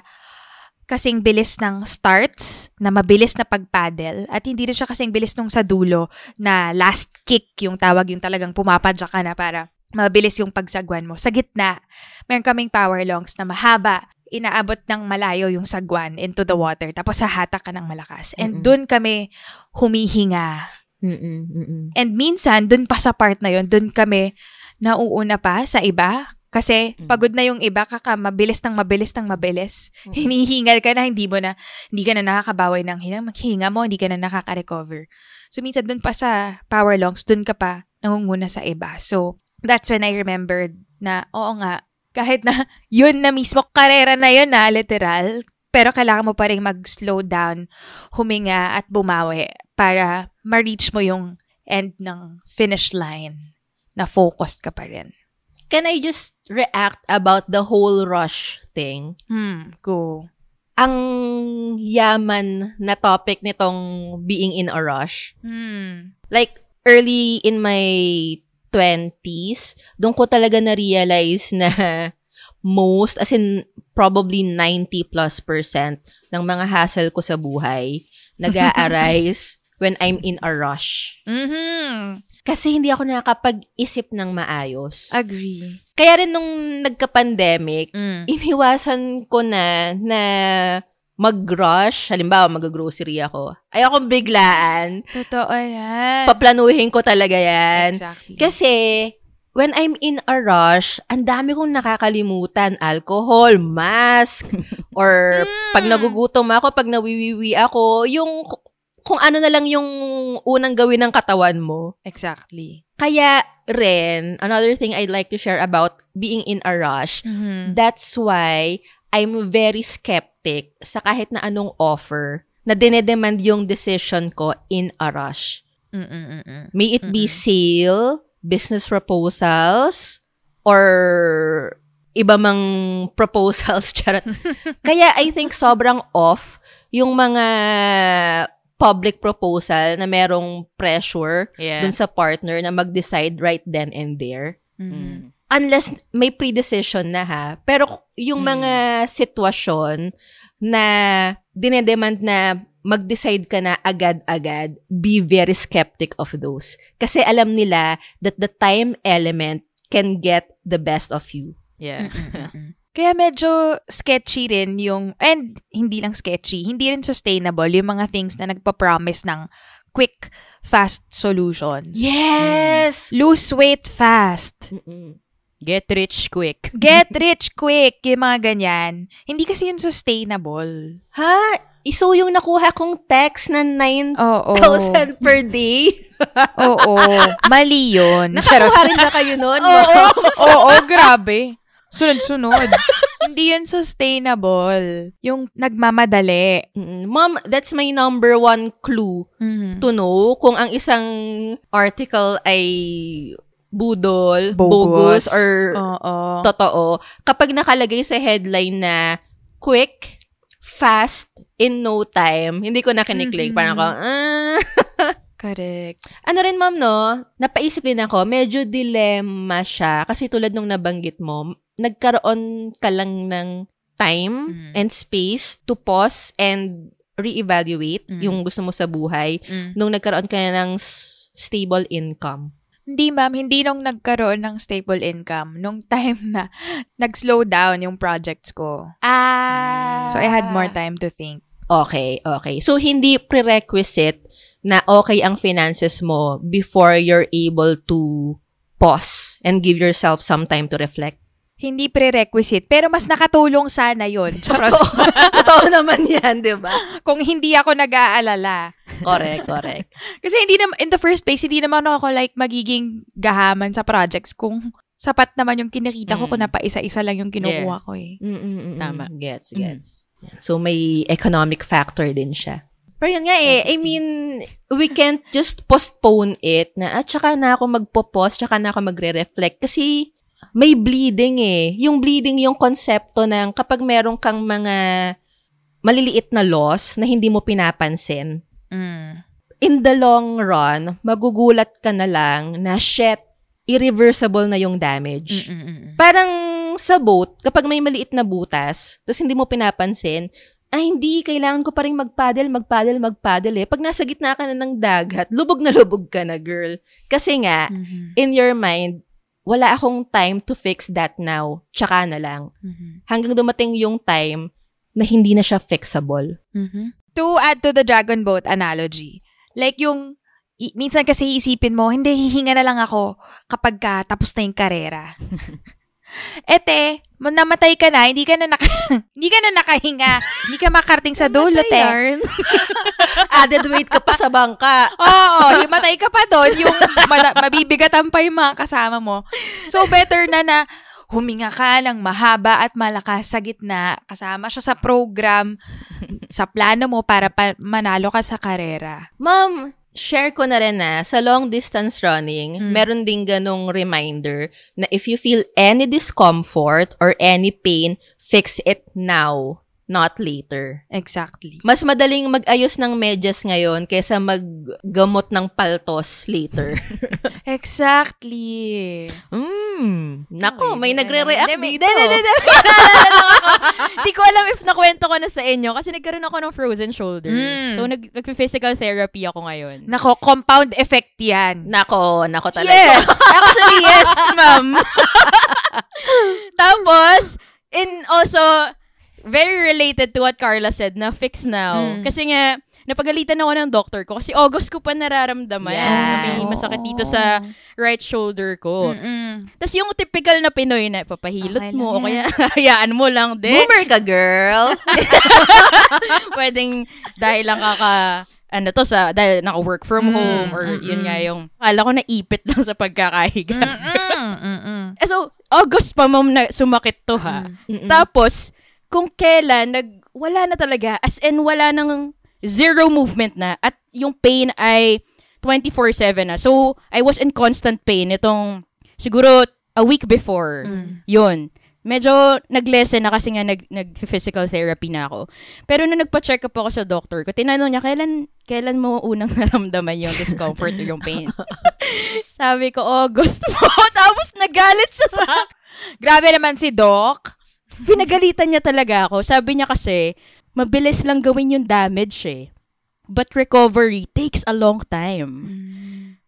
kasing bilis ng starts, na mabilis na pagpaddle, at hindi rin siya kasing bilis nung sa dulo na last kick yung tawag yung talagang pumapadya ka na para mabilis yung pagsagwan mo. Sa gitna, meron kaming power longs na mahaba. Inaabot ng malayo yung sagwan into the water. Tapos hahatak ka ng malakas. And Mm-mm. dun kami humihinga. Mm-mm, mm-mm. And minsan, dun pa sa part na yun, dun kami nauuna pa sa iba. Kasi Mm. pagod na yung iba, kaka mabilis ng mabilis ng mabilis. Hinihingal ka na, hindi mo na, hindi ka na nakakabawi ng hinga. Maghinga mo, hindi ka na nakaka-recover. So, minsan dun pa sa power longs, dun ka pa nangunguna sa iba. So, that's when I remembered na, oo nga, kahit na yun na mismo, karera na yun na, literal, pero kailangan mo pa rin mag-slow down, huminga at bumawi para ma-reach mo yung end ng finish line na focused ka pa rin. Can I just react about the whole rush thing? Hmm, go. Ang yaman na topic nitong being in a rush. Hmm. Like, early in my 20s, doon ko talaga na-realize na most, as in probably 90 plus percent ng mga hassle ko sa buhay nag-a-arise when I'm in a rush. Mm-hmm. Kasi hindi ako nakakapag-isip ng maayos. Agree. Kaya rin nung nagka-pandemic, Mm. iniwasan ko na na mag-rush. Halimbawa, mag-grocery ako. Ayokong biglaan. Totoo yan. Paplanuhin ko talaga yan. Exactly. Kasi, when I'm in a rush, ang dami kong nakakalimutan. Alcohol, mask, or pag nagugutom ako, pag nawiwiwi ako, yung kung ano na lang yung unang gawin ng katawan mo. exactly. Kaya rin, another thing I'd like to share about being in a rush, Mhm. that's why I'm very skeptic sa kahit na anong offer na dinedemand yung decision ko in a rush. Mm-mm-mm. May it be sale, business proposals, or iba mang proposals, charot. Kaya I think sobrang off yung mga public proposal na merong pressure Yeah. dun sa partner na mag-decide right then and there. Mhm. Unless may pre-decision na ha. Pero yung Mm. mga sitwasyon na dinedemand na mag-decide ka na agad-agad, be very skeptic of those. Kasi alam nila that the time element can get the best of you. Yeah. Kaya medyo sketchy rin yung, and hindi lang sketchy, hindi rin sustainable yung mga things na nagpa-promise ng quick, fast solutions. Yes! Lose weight fast. Mm-mm. Get rich quick. Get rich quick. Yung mga ganyan. Hindi kasi yun sustainable. Ha? Iso yung nakuha kong text na 9,000 Oo. per day. Oo. Mali yun. Nakakuha rin ba kayo nun? Oo. Oo, grabe. Sunod-sunod. Hindi yun sustainable. Yung nagmamadali. Mm, Mom, that's my number one clue Mhm. to know kung ang isang article ay budol, Bogus. bogus, or Oo. totoo. Kapag nakalagay sa headline na quick, fast, in no time, hindi ko na kiniklik. Mhm. Parang ako, ah. Correct. ano rin ma'am no, napaisip din ako, medyo dilemma siya. Kasi tulad nung nabanggit mo, nagkaroon ka lang ng time Mhm. and space to pause and reevaluate Mhm. yung gusto mo sa buhay Mm. nung nagkaroon ka na ng stable income. Hindi ma'am, hindi nung nagkaroon ng stable income. Nung time na nag-slow down yung projects ko. Ah. So I had more time to think. Okay, okay. So, hindi prerequisite na okay ang finances mo before you're able to pause and give yourself some time to reflect. Hindi prerequisite, pero mas nakatulong sana yon. Totoo naman yan, di ba? Kung hindi ako nag-aalala. Correct, correct. Kasi hindi naman, in the first place, hindi naman ako like magiging gahaman sa projects kung sapat naman yung kinikita ko Mm. kung napaisa-isa lang yung kinukuha ko eh. Mm-mm-mm. Tama. Gets, Mm. gets. So, may economic factor din siya. Pero yun nga eh, I mean, we can't just postpone it na, at saka na ako magpo-pause, tsaka na ako magre-reflect. Kasi, may bleeding eh. Yung bleeding, yung konsepto ng kapag meron kang mga maliliit na loss na hindi mo pinapansin, Mm. in the long run, magugulat ka na lang na, shit, irreversible na yung damage. Mm-mm-mm. Parang sa boat, kapag may maliit na butas, tapos hindi mo pinapansin, ay hindi, kailangan ko pa rin magpaddle, magpaddle, magpaddle eh. Pag nasa gitna ka na ng dagat, lubog na lubog ka na, girl. Kasi nga, Mhm. in your mind, wala akong time to fix that now. Tsaka na lang. Hanggang dumating yung time na hindi na siya fixable. To add to the dragon boat analogy, like yung, i- minsan kasi isipin mo, hindi, hihinga na lang ako kapag ka, tapos na yung karera. Ete, ma- namatay ka na, hindi ka na naka, hindi ka na nakahinga, hindi ka makarating sa dulo, te. Added weight ka pa sa bangka. Oo, himatay ka pa doon, yung mana- mabibigatan pa yung mga kasama mo. So, better na na huminga ka ng mahaba at malakas sa gitna, kasama siya sa program, sa plano mo para pa- manalo ka sa karera. Ma'am, share ko na rin na sa long distance running, meron ding ganong reminder na if you feel any discomfort or any pain, fix it now, not later. Exactly. Mas madaling mag-ayos ng medyas ngayon kaysa maggamot ng paltos later. Exactly. Mm. Nako, may nagre-react dito. Hindi, hindi, hindi. Hindi ko alam if nakwento ko na sa inyo kasi nagkaroon ako ng frozen shoulder. Mm. So, nag- nag-physical therapy ako ngayon. Nako, compound effect yan. Nako, nako talaga. Yes! Actually, yes, ma'am. Tapos, in also, very related to what Carla said na fix now. Mm. Kasi nga, napagalitan ako ng doctor ko kasi August ko pa nararamdaman na may masakit dito sa right shoulder ko. Mm-mm. Tapos yung typical na Pinoy na papahilot Okay mo o kaya hayaan mo lang din. Boomer ka, girl. Pwedeng dahil lang kaka ano to sa dahil naka-work from Mm, home or yun nga yung akala ko naipit lang sa pagkakahiga. Mm-mm. Mm-mm. Eh, so, August pa ma'am na sumakit to ha. Mm-mm. Tapos, kung kailan, nag, wala na talaga. As in, wala nang zero movement na. At yung pain ay 24-7 na. So, I was in constant pain itong, siguro, a week before. Mm. Yun. Medyo nag-lessen na kasi nga nag, nag-physical therapy na ako. Pero nung nagpa-check up ako sa doctor ko, tinanong niya, kailan, kailan mo unang naramdaman yung discomfort or yung pain? Sabi ko, August po. Tapos nagalit siya sa akin. Grabe naman si Doc. Pinagalitan niya talaga ako. Sabi niya kasi, mabilis lang gawin yung damage eh. But recovery takes a long time.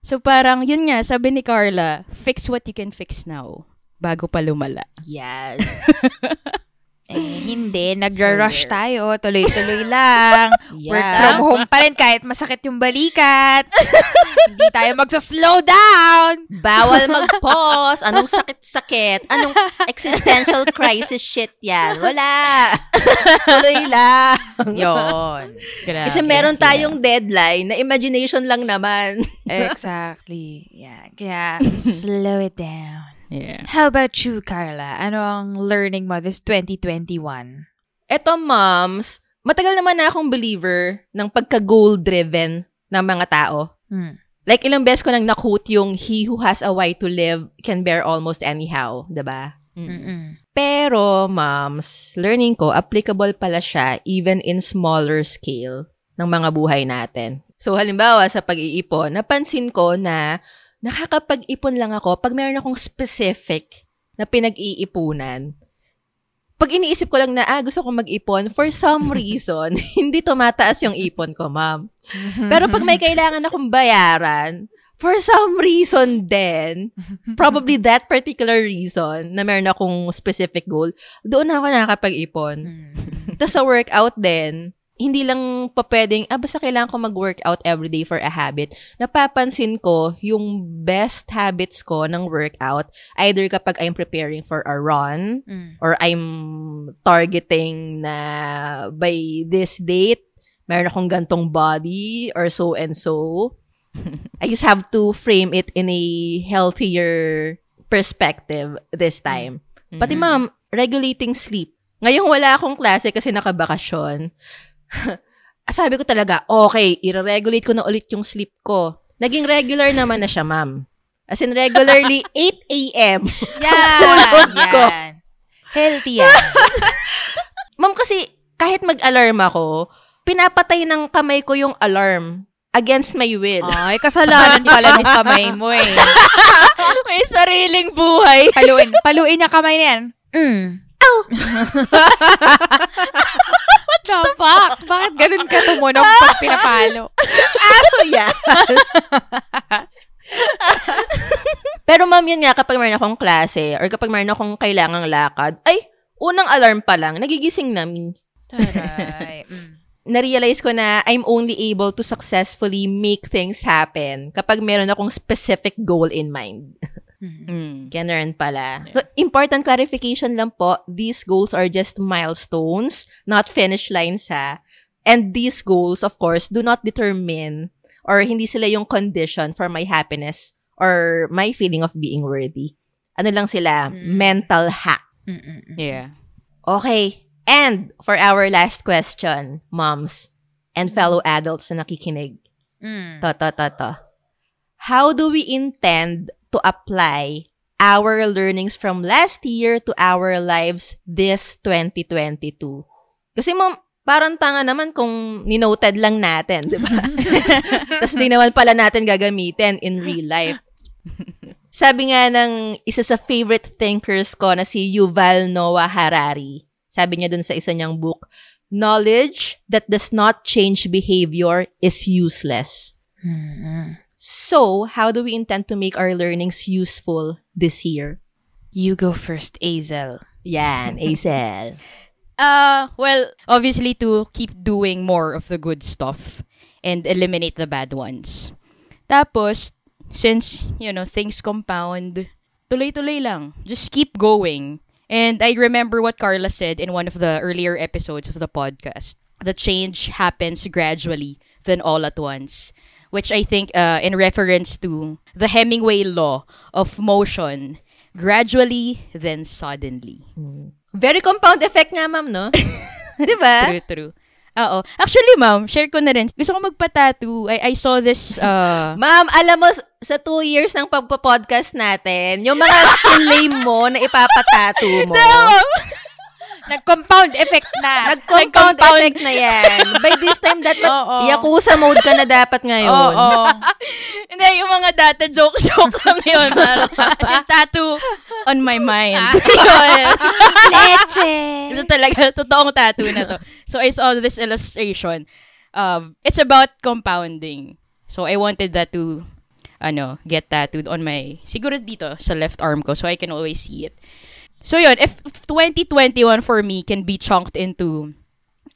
So parang, yun nga, sabi ni Carla, fix what you can fix now bago pa lumala. Yes. Eh, hindi. Nag-rush tayo. Tuloy-tuloy lang. Work Yeah. from home pa rin kahit masakit yung balikat. hindi tayo magsa-slow down. Bawal mag-pause. Anong sakit-sakit? Anong existential crisis shit yan? Wala. Tuloy lang. Yon. Kasi meron tayong deadline na imagination lang naman. Exactly. Yeah. Kaya, slow it down. Yeah. How about you, Carla? Ano ang learning mo this 2021? Eto, moms, matagal naman na akong believer ng pagka-goal-driven ng mga tao. Hmm. Like, ilang beses ko nang na-quote yung, he who has a why to live can bear almost anyhow. 'di ba? Mm-mm. Pero, moms, learning ko, applicable pala siya even in smaller scale ng mga buhay natin. So, halimbawa, sa pag-iipon, napansin ko na nakakapag-ipon lang ako pag meron akong specific na pinag-iipunan. Pag iniisip ko lang na, ah, gusto kong mag-ipon, for some reason, hindi tumataas yung ipon ko, ma'am. Pero pag may kailangan akong bayaran, for some reason then, probably that particular reason na meron akong specific goal, doon ako nakakapag-ipon. Tapos sa workout din, hindi lang pa pwedeng, ah, basta kailangan ko mag-workout everyday for a habit. Napapansin ko yung best habits ko ng workout, either kapag I'm preparing for a run, Mm. or I'm targeting na by this date, meron akong gantong body or so and so. I just have to frame it in a healthier perspective this time. Pati ma'am, regulating sleep. Ngayong wala akong klase kasi nakabakasyon. Sabi ko talaga, okay, i-regulate ko na ulit yung sleep ko. Naging regular naman na siya, ma'am. As in, regularly, 8 a.m. Yan. Yan. Healthy yan. Ma'am, kasi kahit mag-alarm ako, pinapatay ng kamay ko yung alarm against my will. Ay, kasalanan pala ng kamay mo eh. May sariling buhay. Paluin. Paluin niya kamay na yan. Mm. What the fuck? Bakit ganun ka tumunog pag pinapalo? Aso yan. Pero ma'am, yun nga, kapag mayroon akong klase or kapag mayroon akong kailangang lakad, ay, unang alarm pa lang, nagigising na me. Taray. Mm. Na-realize ko na I'm only able to successfully make things happen kapag meron akong specific goal in mind. Mm. Ganun pala. So, important clarification lang po, these goals are just milestones, not finish lines ha. And these goals, of course, do not determine or hindi sila yung condition for my happiness or my feeling of being worthy. Ano lang sila? Mm. Mental hack. Mm-mm. Yeah. Okay. And for our last question, moms and fellow adults na nakikinig. Mm. To, to, to, to. How do we intend to apply our learnings from last year to our lives this 2022? Kasi mom, parang tanga naman kung ninoted lang natin, di ba? Tapos di naman pala natin gagamitin in real life. Sabi nga ng isa sa favorite thinkers ko na si Yuval Noah Harari. Sabi niya dun sa isa niyang book, Knowledge that does not change behavior is useless. Mm-mm. So, how do we intend to make our learnings useful this year? You go first, Azel. Yan, Azel. Uh, well, obviously to keep doing more of the good stuff and eliminate the bad ones. Tapos, since, you know, things compound, tuloy-tuloy lang. Just keep going. And I remember what Carla said in one of the earlier episodes of the podcast. The change happens gradually, then all at once. Which I think, uh, in reference to the Hemingway law of motion, gradually, then suddenly. Very compound effect nga, ma'am, no? Di ba? True, true. Oo. Actually, ma'am, share ko na rin. Gusto ko magpa-tattoo. I, I saw this, uh, Ma'am, alam mo, sa two years ng pagpa-podcast natin, yung mga claim mo na ipapatato mo, Nag-compound effect na. nag-compound effect na yan. By this time, dapat Oo. Yakuza mode ka na dapat ngayon. Oo. hindi, yung mga data joke-joke lang yun. Parang, As in, tattoo on my mind. Yun. Leche. Ito talaga, totoong tattoo na to. So, I saw this illustration. Um, it's about compounding. So, I wanted that to, ano, get tattooed on my, siguro dito, sa left arm ko, so I can always see it. So, yun, if 2021 for me can be chunked into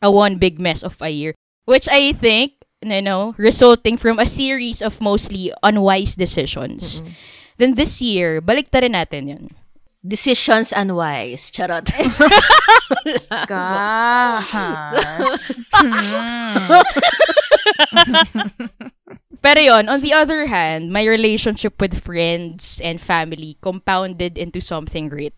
a one big mess of a year, which I think, you know, resulting from a series of mostly unwise decisions, then this year, balik rin natin yun. Decisions unwise. Charot. Pero yon, on the other hand, my relationship with friends and family compounded into something great.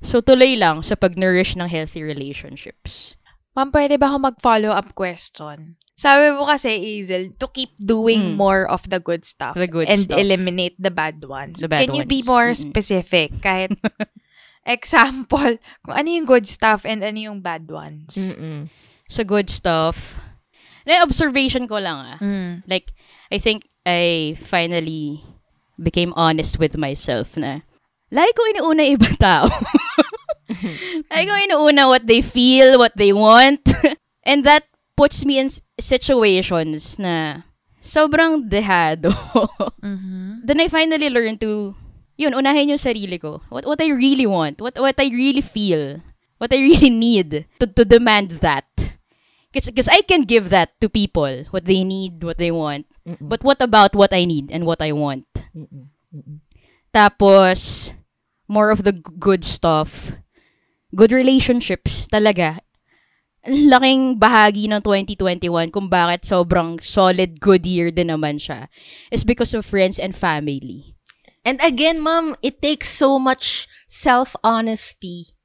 So tuloy lang sa pag-nourish ng healthy relationships. Ma'am, pwede ba ako mag-follow up question? Sabi mo kasi, Hazel, to keep doing Mm. more of the good stuff The good and stuff. eliminate the bad ones. The bad Can you be ones. more Mm-mm. specific? Kahit example, kung ano yung good stuff and ano yung bad ones. Mm-mm. Sa good stuff, na observation ko lang ah. Mm. Like, I think I finally became honest with myself na lagi ko inuuna yung ibang tao. lagi ko inuuna what they feel, what they want. And that puts me in situations na sobrang dehado. Mhm. Then I finally learned to, yun, unahin yung sarili ko. What, what I really want. What, what I really feel. What I really need. To, to demand that. Because I can give that to people. What they need, what they want. Mm-mm. But what about what I need and what I want? Mm-mm. Mm-mm. Tapos, more of the good stuff. Good relationships, talaga. Laking bahagi ng 2021 kung bakit sobrang solid good year din naman siya is because of friends and family. And again, ma'am, it takes so much self-honesty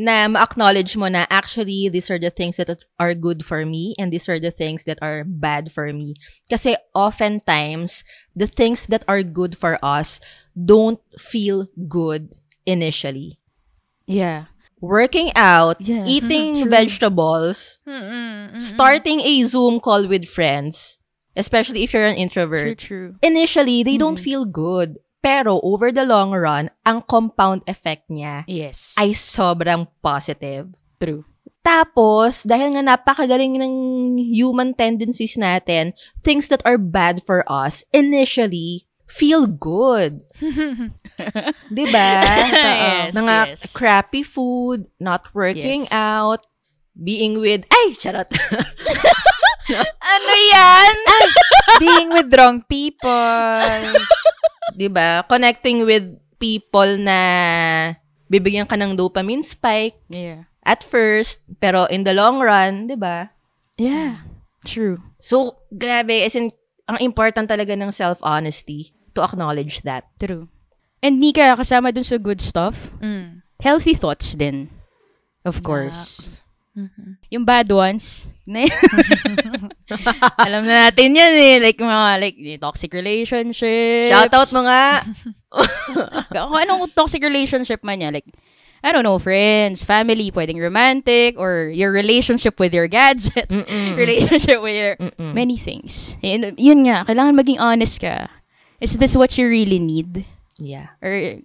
na ma-acknowledge mo na actually these are the things that are good for me and these are the things that are bad for me. Kasi oftentimes, the things that are good for us don't feel good initially. Yeah. Working out, Yeah. eating True. vegetables, Mm-mm. starting a Zoom call with friends, especially if you're an introvert, true. initially, they don't feel good. Pero over the long run, ang compound effect niya Yes. ay sobrang positive. true. Tapos, dahil nga napakagaling ng human tendencies natin, things that are bad for us initially feel good. 'Di ba? Yes, Mga yes. crappy food, not working Yes. out, being with ay charot. ano yan? Being with wrong people. 'Di ba? Connecting with people na bibigyan ka ng dopamine spike Yeah. at first, pero in the long run, 'di ba? Yeah. True. So, grabe, as in, ang important talaga ng self-honesty to acknowledge that. True. And Nika, kasama dun sa good stuff, Mm. healthy thoughts din. Of course. Naks. Mhm. Yung bad ones, na alam na natin yan eh. Like, mga, like, toxic relationships. Shoutout mo nga! Kung anong toxic relationship man niya, like, I don't know, friends, family, pwedeng romantic, or your relationship with your gadget, Mm-mm. relationship with your, Mm-mm. many things. Yun, yun nga, kailangan maging honest ka. Is this what you really need? Yeah. Or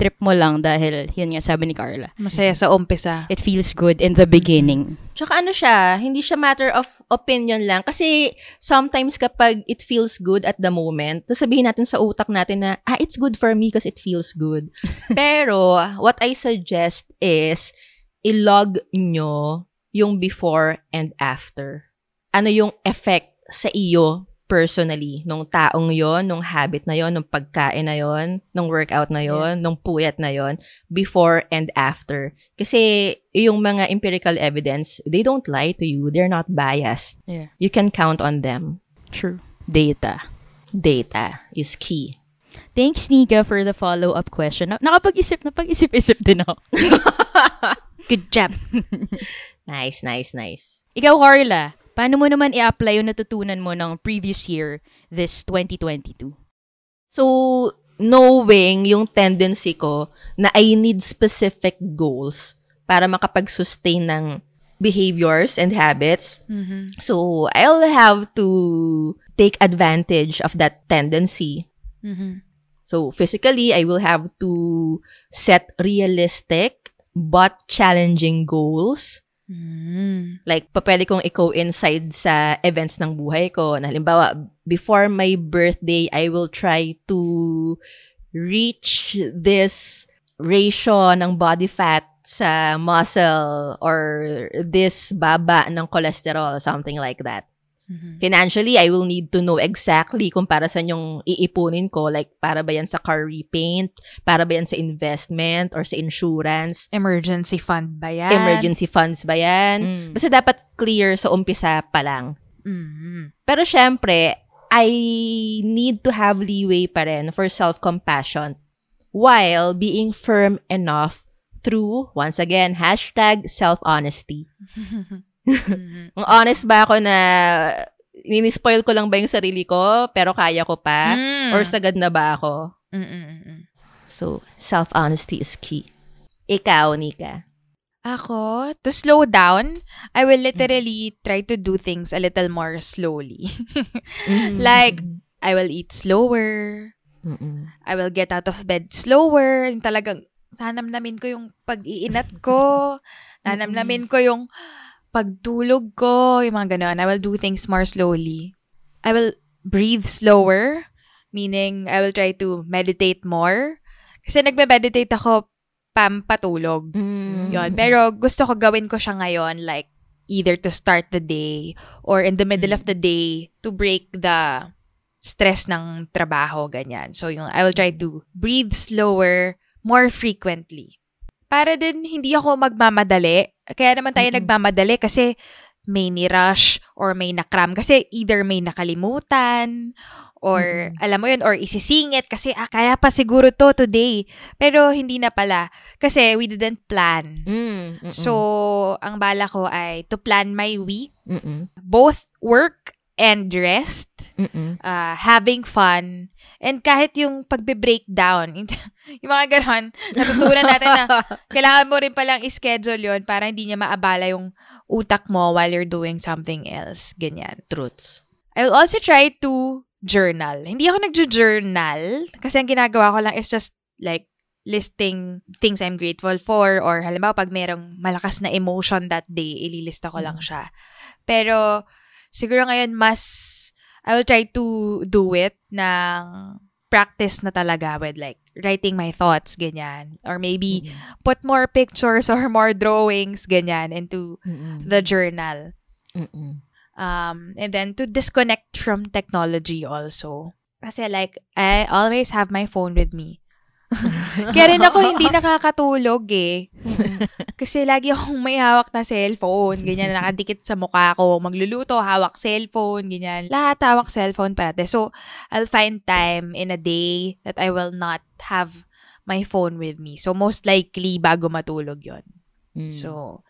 trip mo lang dahil, yun nga, sabi ni Carla. Masaya sa umpisa. It feels good in the beginning. Tsaka ano siya, hindi siya matter of opinion lang. Kasi sometimes kapag it feels good at the moment, sabihin natin sa utak natin na, ah, it's good for me because it feels good. Pero, what I suggest is, ilog nyo yung before and after. Ano yung effect sa iyo personally, nung taong yon, nung habit na yon, nung pagkain na yon, nung workout na yon, nung puyat na yon, before and after. Kasi yung mga empirical evidence, they don't lie to you. They're not biased. Yeah. You can count on them. True. Data. Data is key. Thanks, Nika, for the follow-up question. Na- nakapag-isip, napag-isip-isip din ako. Good job. Nice, nice, nice. Ikaw, Carla, paano mo naman i-apply yung natutunan mo ng previous year, this 2022? So, knowing yung tendency ko na I need specific goals para makapag-sustain ng behaviors and habits. Mhm. So, I'll have to take advantage of that tendency. Mhm. So, physically, I will have to set realistic but challenging goals. Mm. Like, papwede kong i-coincide sa events ng buhay ko. Na halimbawa, before my birthday, I will try to reach this ratio ng body fat sa muscle or this baba ng cholesterol, something like that. Mhm. Financially, I will need to know exactly kung para saan yung iipunin ko. Like, para ba yan sa car repaint? Para ba yan sa investment or sa insurance? Emergency fund ba yan? Emergency funds ba yan? Mm. Basta dapat clear sa umpisa pa lang. Mhm. Pero syempre, I need to have leeway pa rin for self-compassion while being firm enough through, once again, hashtag self-honesty. Mhm. Ang honest ba ako na ninispoil ko lang ba yung sarili ko pero kaya ko pa? Mm. Or sagad na ba ako? Mm-mm-mm. So, self-honesty is key. Ikaw, Nika. Ako, to slow down, I will literally try to do things a little more slowly. like, I will eat slower. Mm-mm. I will get out of bed slower. Yung talagang, nanamnamin ko yung pag-iinat ko. nanamnamin ko yung pagtulog ko. Yung mga ganon. I will do things more slowly. I will breathe slower. Meaning, I will try to meditate more. Kasi nagme-meditate ako pampatulog. Mm. Yon. Pero gusto ko gawin ko siya ngayon like either to start the day or in the middle of the day to break the stress ng trabaho, ganyan. So, yung I will try to breathe slower, more frequently. Para din hindi ako magmamadali. Kaya naman tayo Mm-mm. nagmamadali kasi may ni-rush or may nakram. Kasi either may nakalimutan or Mm-mm. alam mo yun, or isisingit kasi ah, kaya pa siguro to today. Pero hindi na pala. Kasi we didn't plan. Mm. Mm-mm. So, ang bala ko ay to plan my week, Mm-mm. both work and rest, Mm-mm. uh, having fun, and kahit yung pagbe-breakdown, yung mga ganon, natutunan natin na kailangan mo rin palang i-schedule yon para hindi niya maabala yung utak mo while you're doing something else. Ganyan. Truths. I will also try to journal. Hindi ako nagjo-journal kasi ang ginagawa ko lang is just like listing things I'm grateful for or halimbawa pag merong malakas na emotion that day, ililista ko lang siya. Pero siguro ngayon mas I will try to do it ng practice na talaga with like writing my thoughts, ganyan. Or maybe put more pictures or more drawings, ganyan, into the journal. Um, and then to disconnect from technology also. Kasi like, I always have my phone with me. Kaya rin ako hindi nakakatulog eh. Kasi lagi akong may hawak na cellphone. Ganyan, nakadikit sa mukha ko. Magluluto, hawak cellphone, ganyan. Lahat hawak cellphone parate. So, I'll find time in a day that I will not have my phone with me. So, most likely, bago matulog yon So,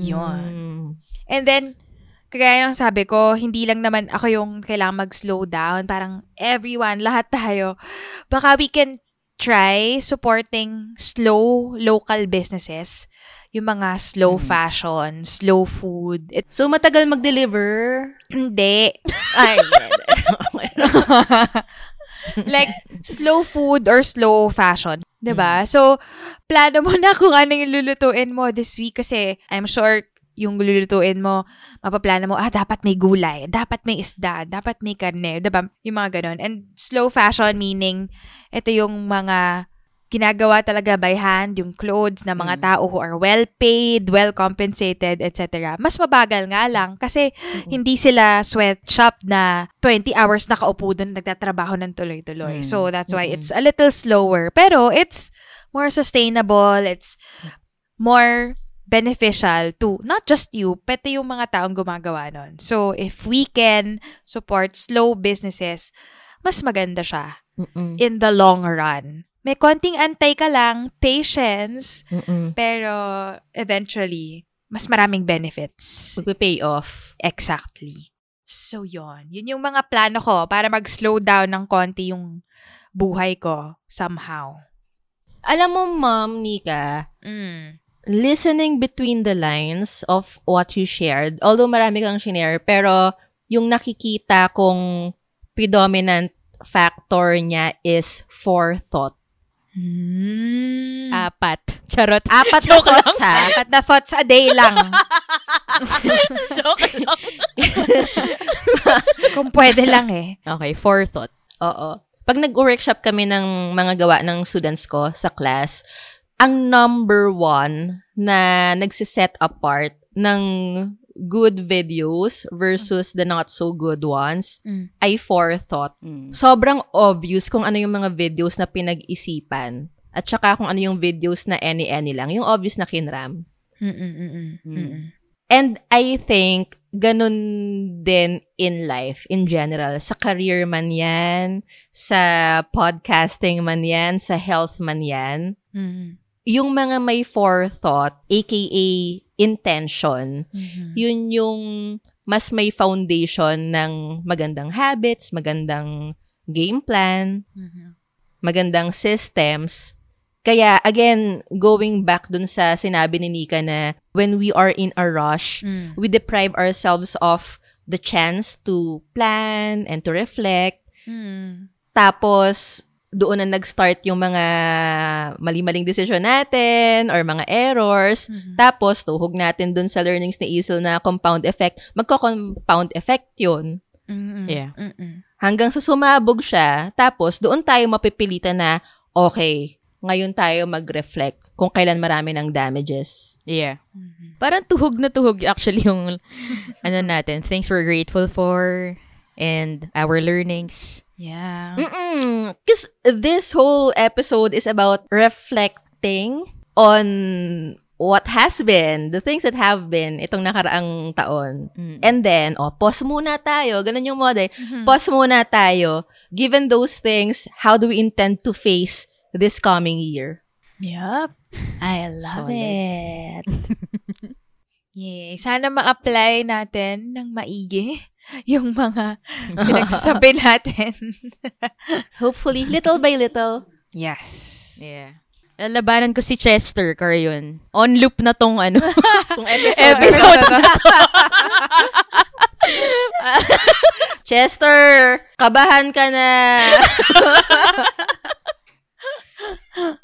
yun. And then, kagaya ng sabi ko, hindi lang naman ako yung kailangan mag-slow down. Parang everyone, lahat tayo. Baka we can try supporting slow local businesses. Yung mga slow fashion, slow food. It, So, matagal mag-deliver? hindi. Ay, like, slow food or slow fashion. 'Di ba? So, plano mo na kung ano yung lulutuin mo this week kasi I'm sure yung lulutuin mo, mapaplano mo, ah, dapat may gulay, dapat may isda, dapat may karne, diba? Yung mga ganon. And slow fashion meaning, ito yung mga ginagawa talaga by hand, yung clothes ng mga tao who are well paid, well compensated, etc. Mas mabagal nga lang kasi hindi sila sweatshop na 20 hours nakaupo doon nagtatrabaho ng tuloy-tuloy. So that's why it's a little slower. Pero it's more sustainable, it's more beneficial to not just you, pati yung mga taong gumagawa nun. So, if we can support slow businesses, mas maganda siya in the long run. May konting antay ka lang, patience, pero eventually, mas maraming benefits. Magpe-pay off. Exactly. So, yon Yun yung mga plano ko para mag-slow down ng konti yung buhay ko somehow. Alam mo, Ma'am Mika, Mm. Listening between the lines of what you shared, although marami kang share, pero yung nakikita kong predominant factor niya is forethought. Mm. Apat. Charot. Apat na Joke thoughts, ha? Apat na thoughts a day lang. Joke lang. Kung pwede lang eh. Okay, forethought. Oo. Pag nag-workshop kami ng mga gawa ng students ko sa class, ang number one na nagsiset apart ng good videos versus the not so good ones Mm. ay forethought. Mm. Sobrang obvious kung ano yung mga videos na pinag-isipan. At saka kung ano yung videos na any-any lang. Yung obvious na kinram. Mm-mm-mm. Mm-mm. And I think, ganun din in life, in general. Sa career man yan, sa podcasting man yan, sa health man yan. Mm-mm. Yung mga may forethought, aka intention, Mhm. yun yung mas may foundation ng magandang habits, magandang game plan, Mhm. magandang systems. Kaya, again, going back dun sa sinabi ni Nika na when we are in a rush, Mm. we deprive ourselves of the chance to plan and to reflect. Mm. Tapos, doon na nag-start yung mga mali-maling decision natin or mga errors. Tapos, tuhog natin dun sa learnings ni Isel na compound effect. Magko-compound effect yun. Mm-mm. Yeah. Mm-mm. Hanggang sa sumabog siya. Tapos, doon tayo mapipilitan na, okay, ngayon tayo mag-reflect kung kailan marami ng damages. Yeah. Parang tuhog na tuhog actually yung ano natin, things we're grateful for and our learnings. Yeah. Because this whole episode is about reflecting on what has been, the things that have been itong nakaraang taon. Mm. And then, oh, pause muna tayo. Ganun yung mode. Pause muna tayo. Given those things, how do we intend to face this coming year? Yep. I love Solid. it. Yay. Sana ma-apply natin ng maigi yung mga pinagsasabi natin. Hopefully, little by little. yes. Yeah. Lalabanan ko si Chester Carion. On loop na tong ano. Kung episode, episode na to. Chester, kabahan ka na.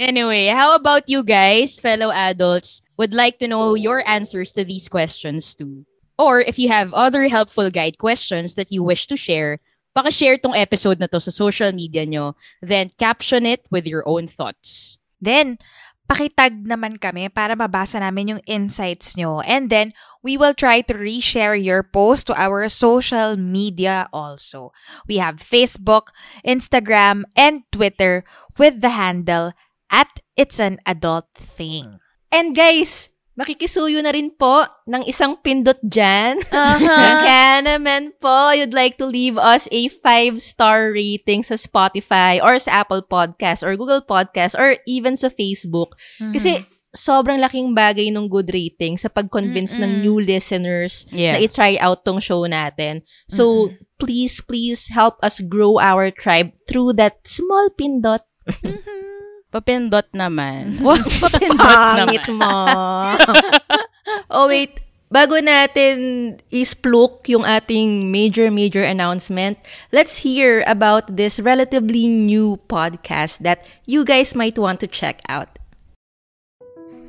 Anyway, how about you guys, fellow adults, would like to know your answers to these questions too? Or if you have other helpful guide questions that you wish to share, pakishare tong episode na to sa social media nyo. Then, caption it with your own thoughts. Then, pakitag naman kami para mabasa namin yung insights nyo. And then, we will try to reshare your post to our social media also. We have Facebook, Instagram, and Twitter with the handle at It's an Adult Thing. And guys, makikisuyo na rin po ng isang pindot dyan. Uh-huh. Kaya naman po, you'd like to leave us a five-star rating sa Spotify or sa Apple Podcast or Google Podcast or even sa Facebook. Kasi sobrang laking bagay ng good rating sa pag-convince ng Mm-mm. new listeners Yeah. na i-try out tong show natin. So, please, please help us grow our tribe through that small pindot. Papindot naman. Papindot Pangit naman. mo. oh, wait. Bago natin ispluk yung ating major, major announcement, let's hear about this relatively new podcast that you guys might want to check out.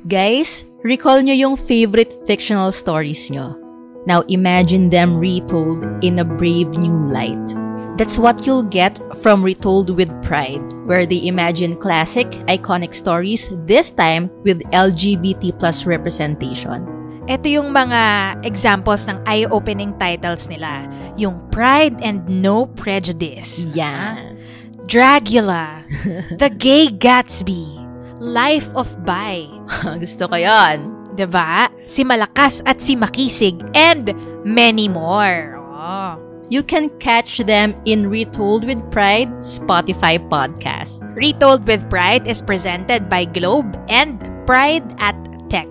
Guys, recall nyo yung favorite fictional stories nyo. Now imagine them retold in a brave new light. That's what you'll get from Retold with Pride, where they imagine classic, iconic stories, this time with LGBT plus representation. Ito yung mga examples ng eye-opening titles nila. Yung Pride and No Prejudice. Yan. Dragula. The Gay Gatsby. Life of Bai. Gusto ko yon. ba? Si Malakas at si Makisig and many more. Oh. You can catch them in Retold with Pride Spotify podcast. Retold with Pride is presented by Globe and Pride at Tech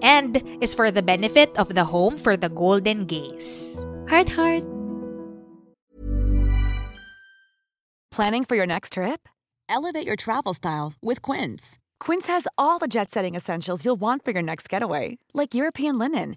and is for the benefit of the Home for the Golden Gays. Heart, heart. Planning for your next trip? Elevate your travel style with Quince. Quince has all the jet setting essentials you'll want for your next getaway, like European linen,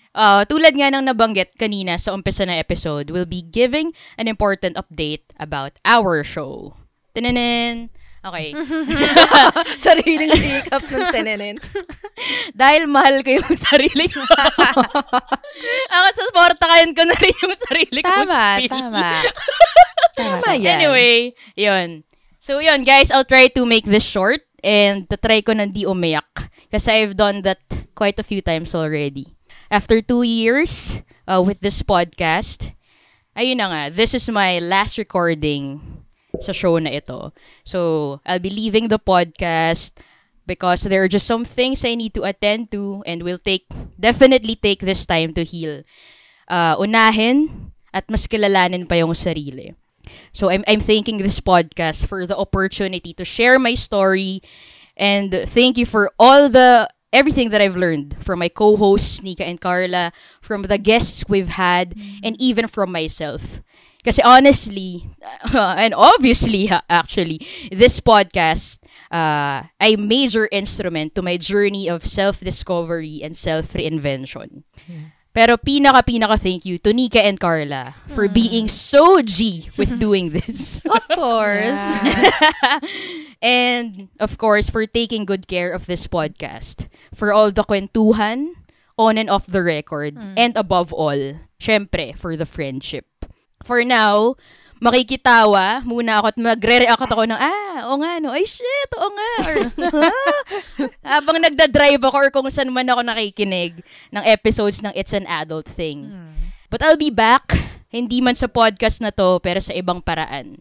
Uh, tulad nga ng nabanggit kanina sa umpisa ng episode, we'll be giving an important update about our show. Tinanin! Okay. Sariling sikap ng tenenen. Dahil mahal ko yung sarili ko. Ako, suportahan ko na rin yung sarili ko. Tama, tama. Tama yan. Anyway, yun. So yun, guys, I'll try to make this short and try ko na di umiyak. Kasi I've done that quite a few times already. After two years uh, with this podcast, ayun na nga, this is my last recording sa show na ito. So, I'll be leaving the podcast because there are just some things I need to attend to and will take, definitely take this time to heal. Uh, unahin at mas kilalanin pa yung sarili. So I'm I'm thanking this podcast for the opportunity to share my story and thank you for all the everything that I've learned from my co-hosts Nika and Carla, from the guests we've had and even from myself. Kasi honestly, and obviously actually, this podcast uh, ay major instrument to my journey of self-discovery and self-reinvention. Pero pinaka-pinaka thank you to Nika and Carla for hmm. being so G with doing this. Of course. and of course, for taking good care of this podcast. For all the kwentuhan, on and off the record. Hmm. And above all, syempre, for the friendship. For now, makikitawa muna ako at magre-react ako ng, ah, o nga, no, ay shit, o nga. Or, habang nagda-drive ako or kung saan man ako nakikinig ng episodes ng It's an Adult Thing. But I'll be back, hindi man sa podcast na to, pero sa ibang paraan.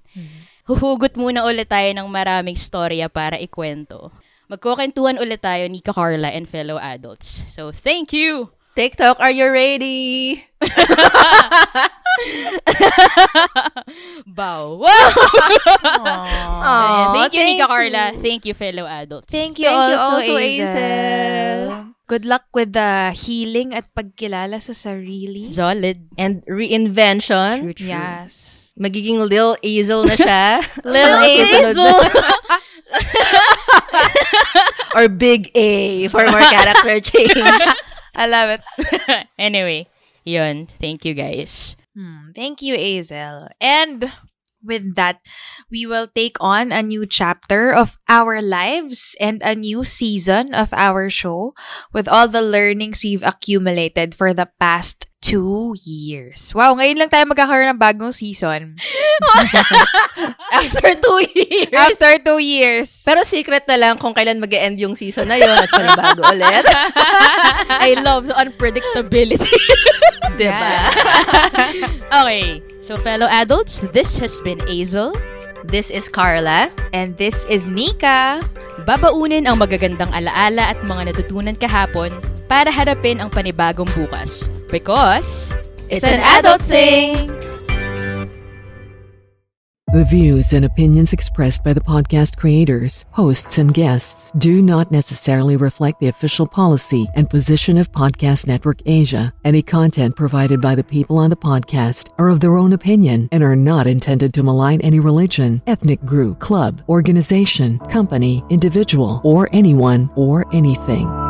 Huhugot muna ulit tayo ng maraming storya para ikwento. Magkukentuhan ulit tayo ni Carla and fellow adults. So, thank you! TikTok, are you ready? Bow. Wow! Aw, thank you, thank Nika. Carla. Thank you, fellow adults. Thank you, Thank you also, also, Azel. Azel. Good luck with the healing at pagkilala sa sarili. Solid. And reinvention. True, true. Yes. Magiging Lil Azel na siya. Lil Azel. or big A for more character change. I love it. anyway, yun. Thank you guys. Hmm, thank you, Azel. And with that, we will take on a new chapter of our lives and a new season of our show with all the learnings we've accumulated for the past two years. Wow, ngayon lang tayo magkakaroon ng bagong season. After two years. After two years. Pero secret na lang kung kailan mag end yung season na yun at panibago ulit. I love the unpredictability. diba? okay. So, fellow adults, this has been Azel. This is Carla. And this is Nika. Babaunin ang magagandang alaala at mga natutunan kahapon para harapin ang panibagong bukas. Because it's an adult thing! The views and opinions expressed by the podcast creators, hosts, and guests do not necessarily reflect the official policy and position of Podcast Network Asia. Any content provided by the people on the podcast are of their own opinion and are not intended to malign any religion, ethnic group, club, organization, company, individual, or anyone or anything.